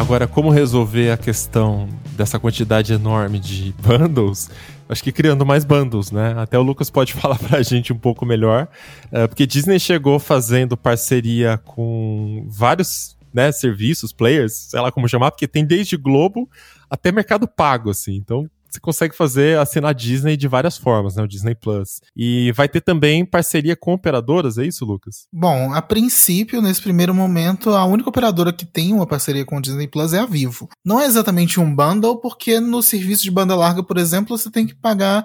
Agora, como resolver a questão dessa quantidade enorme de bundles, acho que criando mais bundles, né? Até o Lucas pode falar pra gente um pouco melhor, uh, porque Disney chegou fazendo parceria com vários né, serviços, players, sei lá como chamar, porque tem desde Globo até Mercado Pago, assim. Então, você consegue fazer assinar Disney de várias formas, né? O Disney Plus. E vai ter também parceria com operadoras, é isso, Lucas? Bom, a princípio, nesse primeiro momento, a única operadora que tem uma parceria com o Disney Plus é a Vivo. Não é exatamente um bundle, porque no serviço de banda larga, por exemplo, você tem que pagar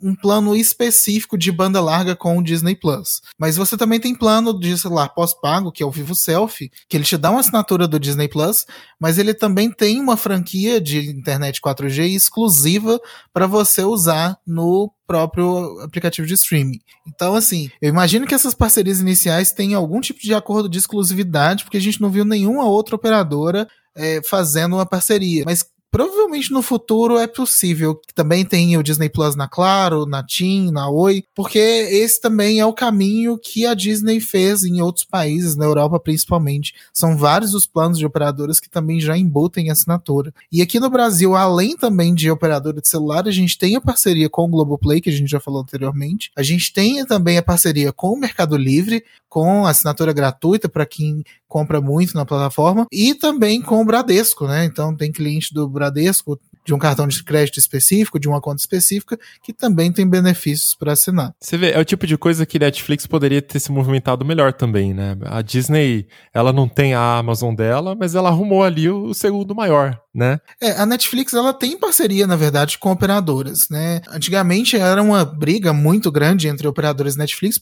um plano específico de banda larga com o Disney Plus. Mas você também tem plano de celular pós-pago, que é o Vivo Selfie, que ele te dá uma assinatura do Disney Plus, mas ele também tem uma franquia de internet 4G exclusiva para você usar no próprio aplicativo de streaming. Então, assim, eu imagino que essas parcerias iniciais tenham algum tipo de acordo de exclusividade, porque a gente não viu nenhuma outra operadora é, fazendo uma parceria. Mas Provavelmente no futuro é possível que também tenha o Disney Plus na Claro, na TIM, na Oi, porque esse também é o caminho que a Disney fez em outros países, na Europa principalmente. São vários os planos de operadoras que também já embutem assinatura. E aqui no Brasil, além também de operadora de celular, a gente tem a parceria com o Globoplay, que a gente já falou anteriormente. A gente tem também a parceria com o Mercado Livre, com assinatura gratuita para quem compra muito na plataforma, e também com o Bradesco, né? Então tem cliente do Bradesco de um cartão de crédito específico, de uma conta específica, que também tem benefícios para assinar. Você vê, é o tipo de coisa que Netflix poderia ter se movimentado melhor também, né? A Disney, ela não tem a Amazon dela, mas ela arrumou ali o segundo maior, né? É, a Netflix, ela tem parceria, na verdade, com operadoras, né? Antigamente era uma briga muito grande entre operadoras e Netflix,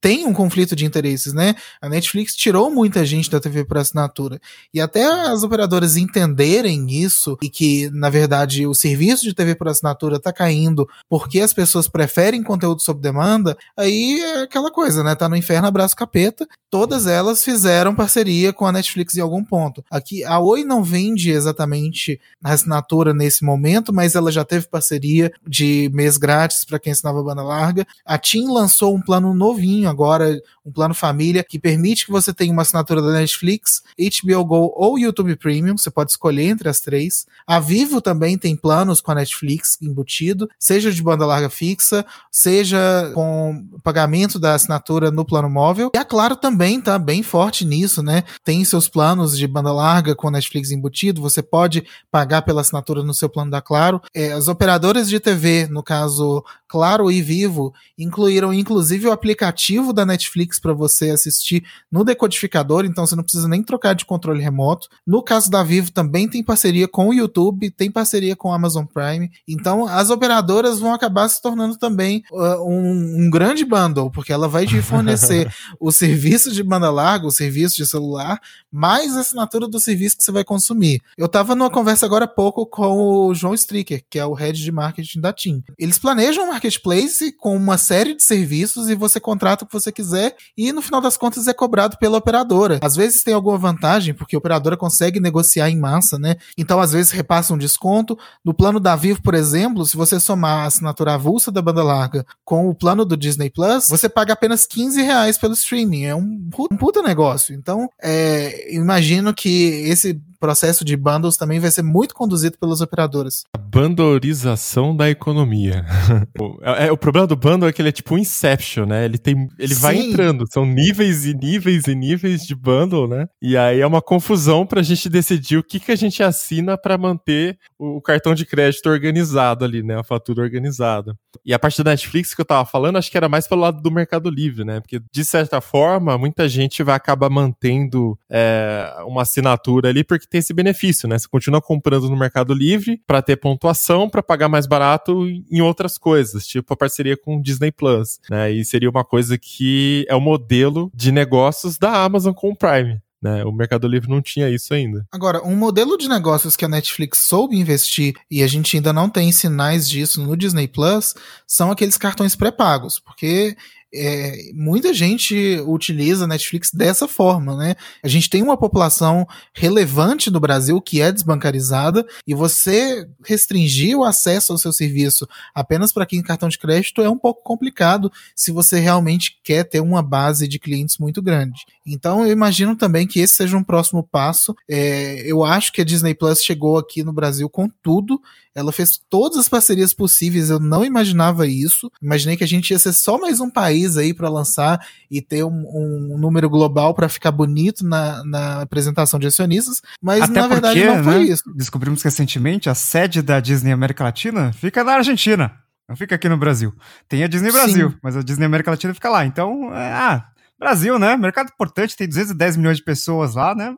tem um conflito de interesses, né? A Netflix tirou muita gente da TV por assinatura. E até as operadoras entenderem isso e que, na verdade, o serviço de TV por assinatura tá caindo porque as pessoas preferem conteúdo sob demanda, aí é aquela coisa, né? Tá no inferno, abraço capeta. Todas elas fizeram parceria com a Netflix em algum ponto. Aqui, a Oi não vende exatamente a assinatura nesse momento, mas ela já teve parceria de mês grátis para quem assinava banda larga. A TIM lançou um plano novinho agora, um plano família, que permite que você tenha uma assinatura da Netflix, HBO Go ou YouTube Premium, você pode escolher entre as três. A Vivo também tem planos com a Netflix embutido, seja de banda larga fixa, seja com pagamento da assinatura no plano móvel. E a Claro também tá bem forte nisso, né? Tem seus planos de banda larga com a Netflix embutido, você pode pagar pela assinatura no seu plano da Claro. É, as operadoras de TV, no caso Claro e Vivo, incluíram inclusive o aplicativo da Netflix para você assistir no decodificador, então você não precisa nem trocar de controle remoto. No caso da Vivo também tem parceria com o YouTube, tem parceria com o Amazon Prime. Então as operadoras vão acabar se tornando também uh, um, um, grande bundle, porque ela vai te fornecer o serviço de banda larga, o serviço de celular, mais a assinatura do serviço que você vai consumir. Eu tava numa conversa agora há pouco com o João Stricker, que é o head de marketing da TIM. Eles planejam marketplace com uma série de serviços e você contrata o que você quiser e no final das contas é cobrado pela operadora. Às vezes tem alguma vantagem, porque a operadora consegue negociar em massa, né? Então às vezes repassa um desconto. No plano da Vivo, por exemplo, se você somar a assinatura avulsa da banda larga com o plano do Disney Plus, você paga apenas 15 reais pelo streaming. É um puta negócio. Então, é, imagino que esse processo de bundles também vai ser muito conduzido pelas operadoras. A bandorização da economia. é, o problema do bundle é que ele é tipo um Inception, né? Ele tem, ele Sim. vai entrando, são níveis e níveis e níveis de bundle, né? E aí é uma confusão pra gente decidir o que que a gente assina para manter o cartão de crédito organizado ali, né? A fatura organizada. E a parte da Netflix que eu tava falando, acho que era mais pelo lado do Mercado Livre, né? Porque de certa forma, muita gente vai acabar mantendo é, uma assinatura ali porque tem esse benefício, né? Você continua comprando no Mercado Livre para ter pontuação, para pagar mais barato em outras coisas, tipo a parceria com o Disney Plus, né? E seria uma coisa que é o modelo de negócios da Amazon com o Prime. Né? O Mercado Livre não tinha isso ainda. Agora, um modelo de negócios que a Netflix soube investir e a gente ainda não tem sinais disso no Disney Plus são aqueles cartões pré-pagos, porque é, muita gente utiliza a Netflix dessa forma, né? A gente tem uma população relevante no Brasil que é desbancarizada e você restringir o acesso ao seu serviço apenas para quem tem cartão de crédito é um pouco complicado se você realmente quer ter uma base de clientes muito grande. Então eu imagino também que esse seja um próximo passo. É, eu acho que a Disney Plus chegou aqui no Brasil com tudo. Ela fez todas as parcerias possíveis. Eu não imaginava isso. Imaginei que a gente ia ser só mais um país aí para lançar e ter um, um número global para ficar bonito na, na, apresentação de acionistas. Mas Até na verdade porque, não foi né, isso. Descobrimos que recentemente a sede da Disney América Latina fica na Argentina. Não fica aqui no Brasil. Tem a Disney Brasil, Sim. mas a Disney América Latina fica lá. Então, é, ah, Brasil, né? Mercado importante, tem 210 milhões de pessoas lá, né?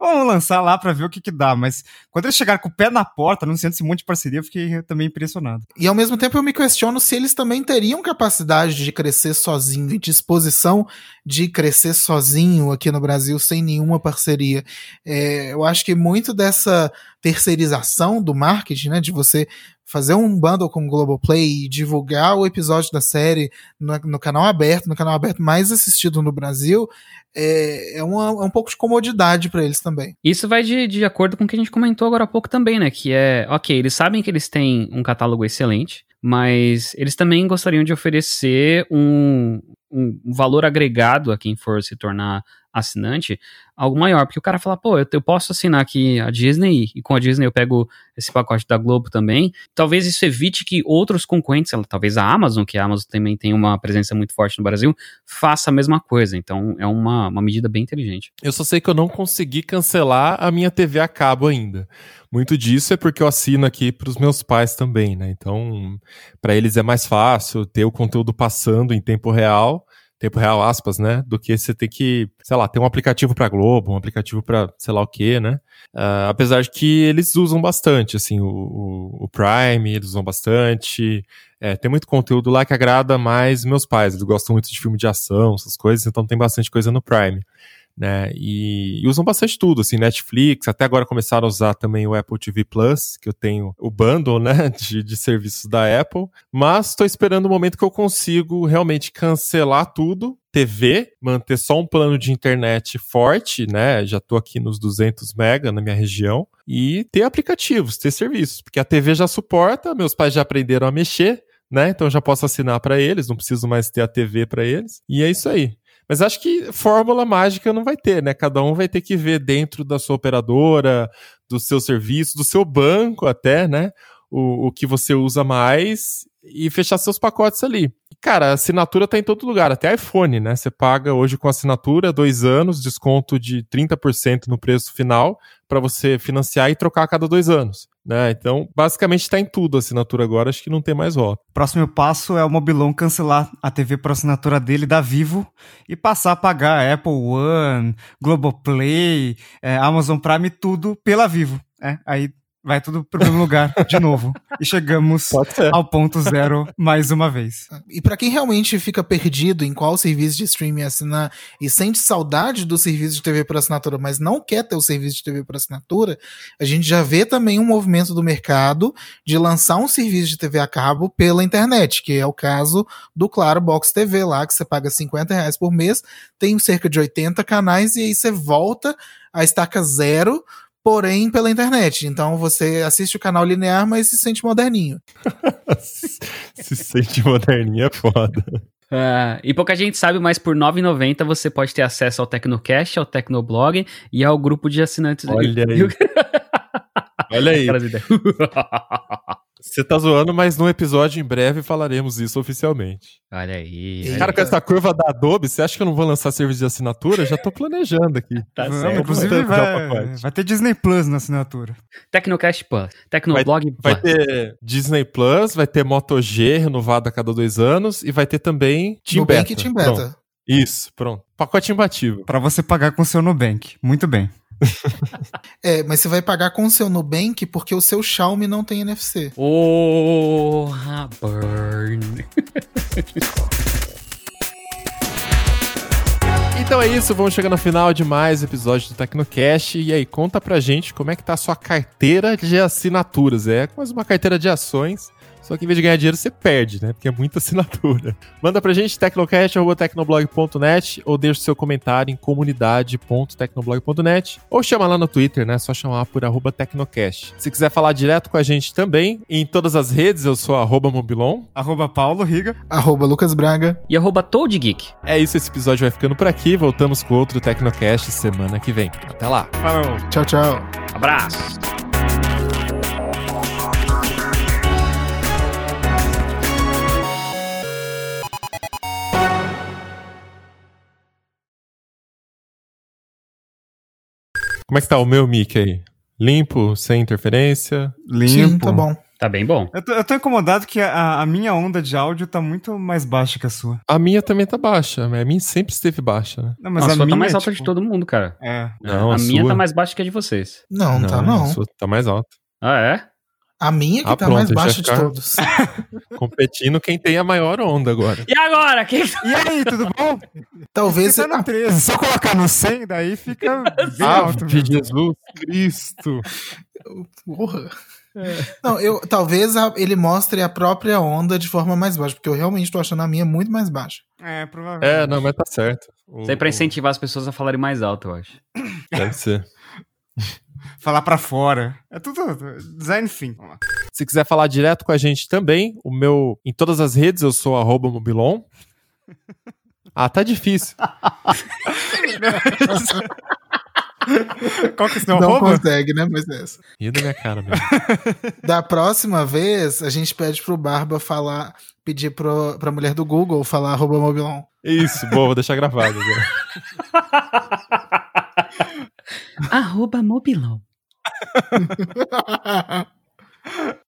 Vamos lançar lá pra ver o que que dá. Mas quando eles chegaram com o pé na porta, anunciando esse monte de parceria, eu fiquei também impressionado. E ao mesmo tempo eu me questiono se eles também teriam capacidade de crescer sozinho e disposição de crescer sozinho aqui no Brasil sem nenhuma parceria. É, eu acho que muito dessa terceirização do marketing, né, de você fazer um bundle com o Globoplay e divulgar o episódio da série no, no canal aberto, no canal aberto mais assistido no Brasil, é, é, uma- é um pouco de comodidade para eles também. Isso vai de, de acordo com o que a gente comentou agora há pouco também, né? Que é, ok, eles sabem que eles têm um catálogo excelente, mas eles também gostariam de oferecer um, um valor agregado a quem for se tornar assinante, algo maior. Porque o cara fala, pô, eu, eu posso assinar aqui a Disney e com a Disney eu pego esse pacote da Globo também. Talvez isso evite que outros concorrentes, talvez a Amazon, que a Amazon também tem uma presença muito forte no Brasil, faça a mesma coisa. Então é uma, uma medida bem inteligente. Eu só sei que eu não consegui cancelar a minha TV a cabo ainda. Muito disso é porque eu assino aqui para os meus pais também, né? Então, para eles é mais fácil ter o conteúdo passando em tempo real, tempo real aspas, né? Do que você ter que, sei lá, ter um aplicativo para Globo, um aplicativo para sei lá o quê, né? Ah, apesar de que eles usam bastante, assim, o, o- o Prime, eles usam bastante. É, tem muito conteúdo lá que agrada mais meus pais. Eles gostam muito de filme de ação, essas coisas, então tem bastante coisa no Prime né? E, e usam bastante tudo, assim, Netflix, até agora começaram a usar também o Apple TV Plus, que eu tenho o bundle, né, de, de serviços da Apple, mas estou esperando o momento que eu consigo realmente cancelar tudo, TV, manter só um plano de internet forte, né, já tô aqui nos 200 mega na minha região, e ter aplicativos, ter serviços, porque a TV já suporta, meus pais já aprenderam a mexer, né, então já posso assinar para eles, não preciso mais ter a TV para eles, e é isso aí. Mas acho que fórmula mágica não vai ter, né? Cada um vai ter que ver dentro da sua operadora, do seu serviço, do seu banco até, né? O, o que você usa mais e fechar seus pacotes ali. Cara, assinatura tá em todo lugar, até iPhone, né? Você paga hoje com assinatura, dois anos, desconto de 30% no preço final, para você financiar e trocar a cada dois anos. Né? Então, basicamente tá em tudo a assinatura agora, acho que não tem mais volta. Próximo passo é o Mobilon cancelar a TV por assinatura dele da Vivo e passar a pagar Apple One, Globoplay, é, Amazon Prime, tudo pela Vivo. É, aí vai tudo pro mesmo lugar de novo. E chegamos ao ponto zero mais uma vez. E pra quem realmente fica perdido em qual serviço de streaming assinar e sente saudade do serviço de TV por assinatura, mas não quer ter o serviço de TV por assinatura, a gente já vê também um movimento do mercado de lançar um serviço de TV a cabo pela internet, que é o caso do Claro Box TV lá, que você paga 50 reais por mês, tem cerca de 80 canais e aí você volta a estaca zero, porém pela internet. Então você assiste o canal linear, mas se sente moderninho. Se sente moderninha é foda. Ah, e pouca gente sabe, mas por R$ 9,90 você pode ter acesso ao Tecnocast, ao Tecnoblog e ao grupo de assinantes. Olha aí. Olha aí. Você tá zoando, mas num episódio em breve falaremos isso oficialmente. Olha aí. Eita. Cara, com essa curva da Adobe, você acha que eu não vou lançar serviço de assinatura? Já tô planejando aqui. Tá Vamos, certo. inclusive vai, vai ter Disney Plus na assinatura. Tecnocast Plus. Tecnoblog Vai Plus. ter Disney Plus, vai ter Moto G renovado a cada dois anos e vai ter também Team Nubank Beta. e Team Beta. Pronto. Isso, pronto. Pacote imbatível. Pra você pagar com seu Nubank. Muito bem. É, mas você vai pagar com o seu Nubank porque o seu Xiaomi não tem NFC. Porra, burn. Então é isso, vamos chegando ao final de mais episódio do Tecnocast. E aí, conta pra gente como é que tá a sua carteira de assinaturas. É quase uma carteira de ações, Só que em vez de ganhar dinheiro, você perde, né? Porque é muita assinatura. Manda pra gente, tecnocast.tecnoblog.net ou deixa o seu comentário em comunidade.tecnoblog.net ou chama lá no Twitter, né? Só chamar por arroba tecnocast. Se quiser falar direto com a gente também, em todas as redes, eu sou arroba mobilon. Arroba Paulo Riga. Arroba Lucas Braga. E arroba Toad Geek. É isso, esse episódio vai ficando por aqui. Voltamos com outro Tecnocast semana que vem. Até lá. Falou. Tchau, tchau. Abraço. Como é que tá o meu mic aí? Limpo, sem interferência? Sim, tá bom. Tá bem bom. Eu tô, eu tô incomodado que a, a minha onda de áudio tá muito mais baixa que a sua. A minha também tá baixa, mas a minha sempre esteve baixa, né? Não, Mas a sua tá mais alta tipo, de todo mundo, cara. É. Não, a, a minha sua- tá mais baixa que a de vocês. Não, tá a não. sua tá mais alta. Ah, é? A minha que Ah, tá pronto, mais baixa de todos. Competindo quem tem a maior onda agora. E agora? Quem... E aí, tudo bom? Talvez. Você tá no 13. Se eu colocar no 100, daí fica alto. Ave mesmo. Jesus Cristo. Porra. Não, eu talvez a- ele mostre a própria onda de forma mais baixa, porque eu realmente tô achando a minha muito mais baixa. É, provavelmente. É, não, mas tá certo. Isso aí pra incentivar as pessoas a falarem mais alto, eu acho. Deve ser. Falar pra fora. É tudo design fim. Se quiser falar direto com a gente também, o meu. Em todas as redes eu sou arroba mobilon. Ah, tá difícil. Qual que é o seu Não arroba? consegue, né? Mas é essa. Rio da minha cara mesmo. Da próxima vez, a gente pede pro Barba falar, pedir pro, pra mulher do Google falar arroba mobilon. Isso, boa, vou deixar gravado agora. Arroba Mobilão.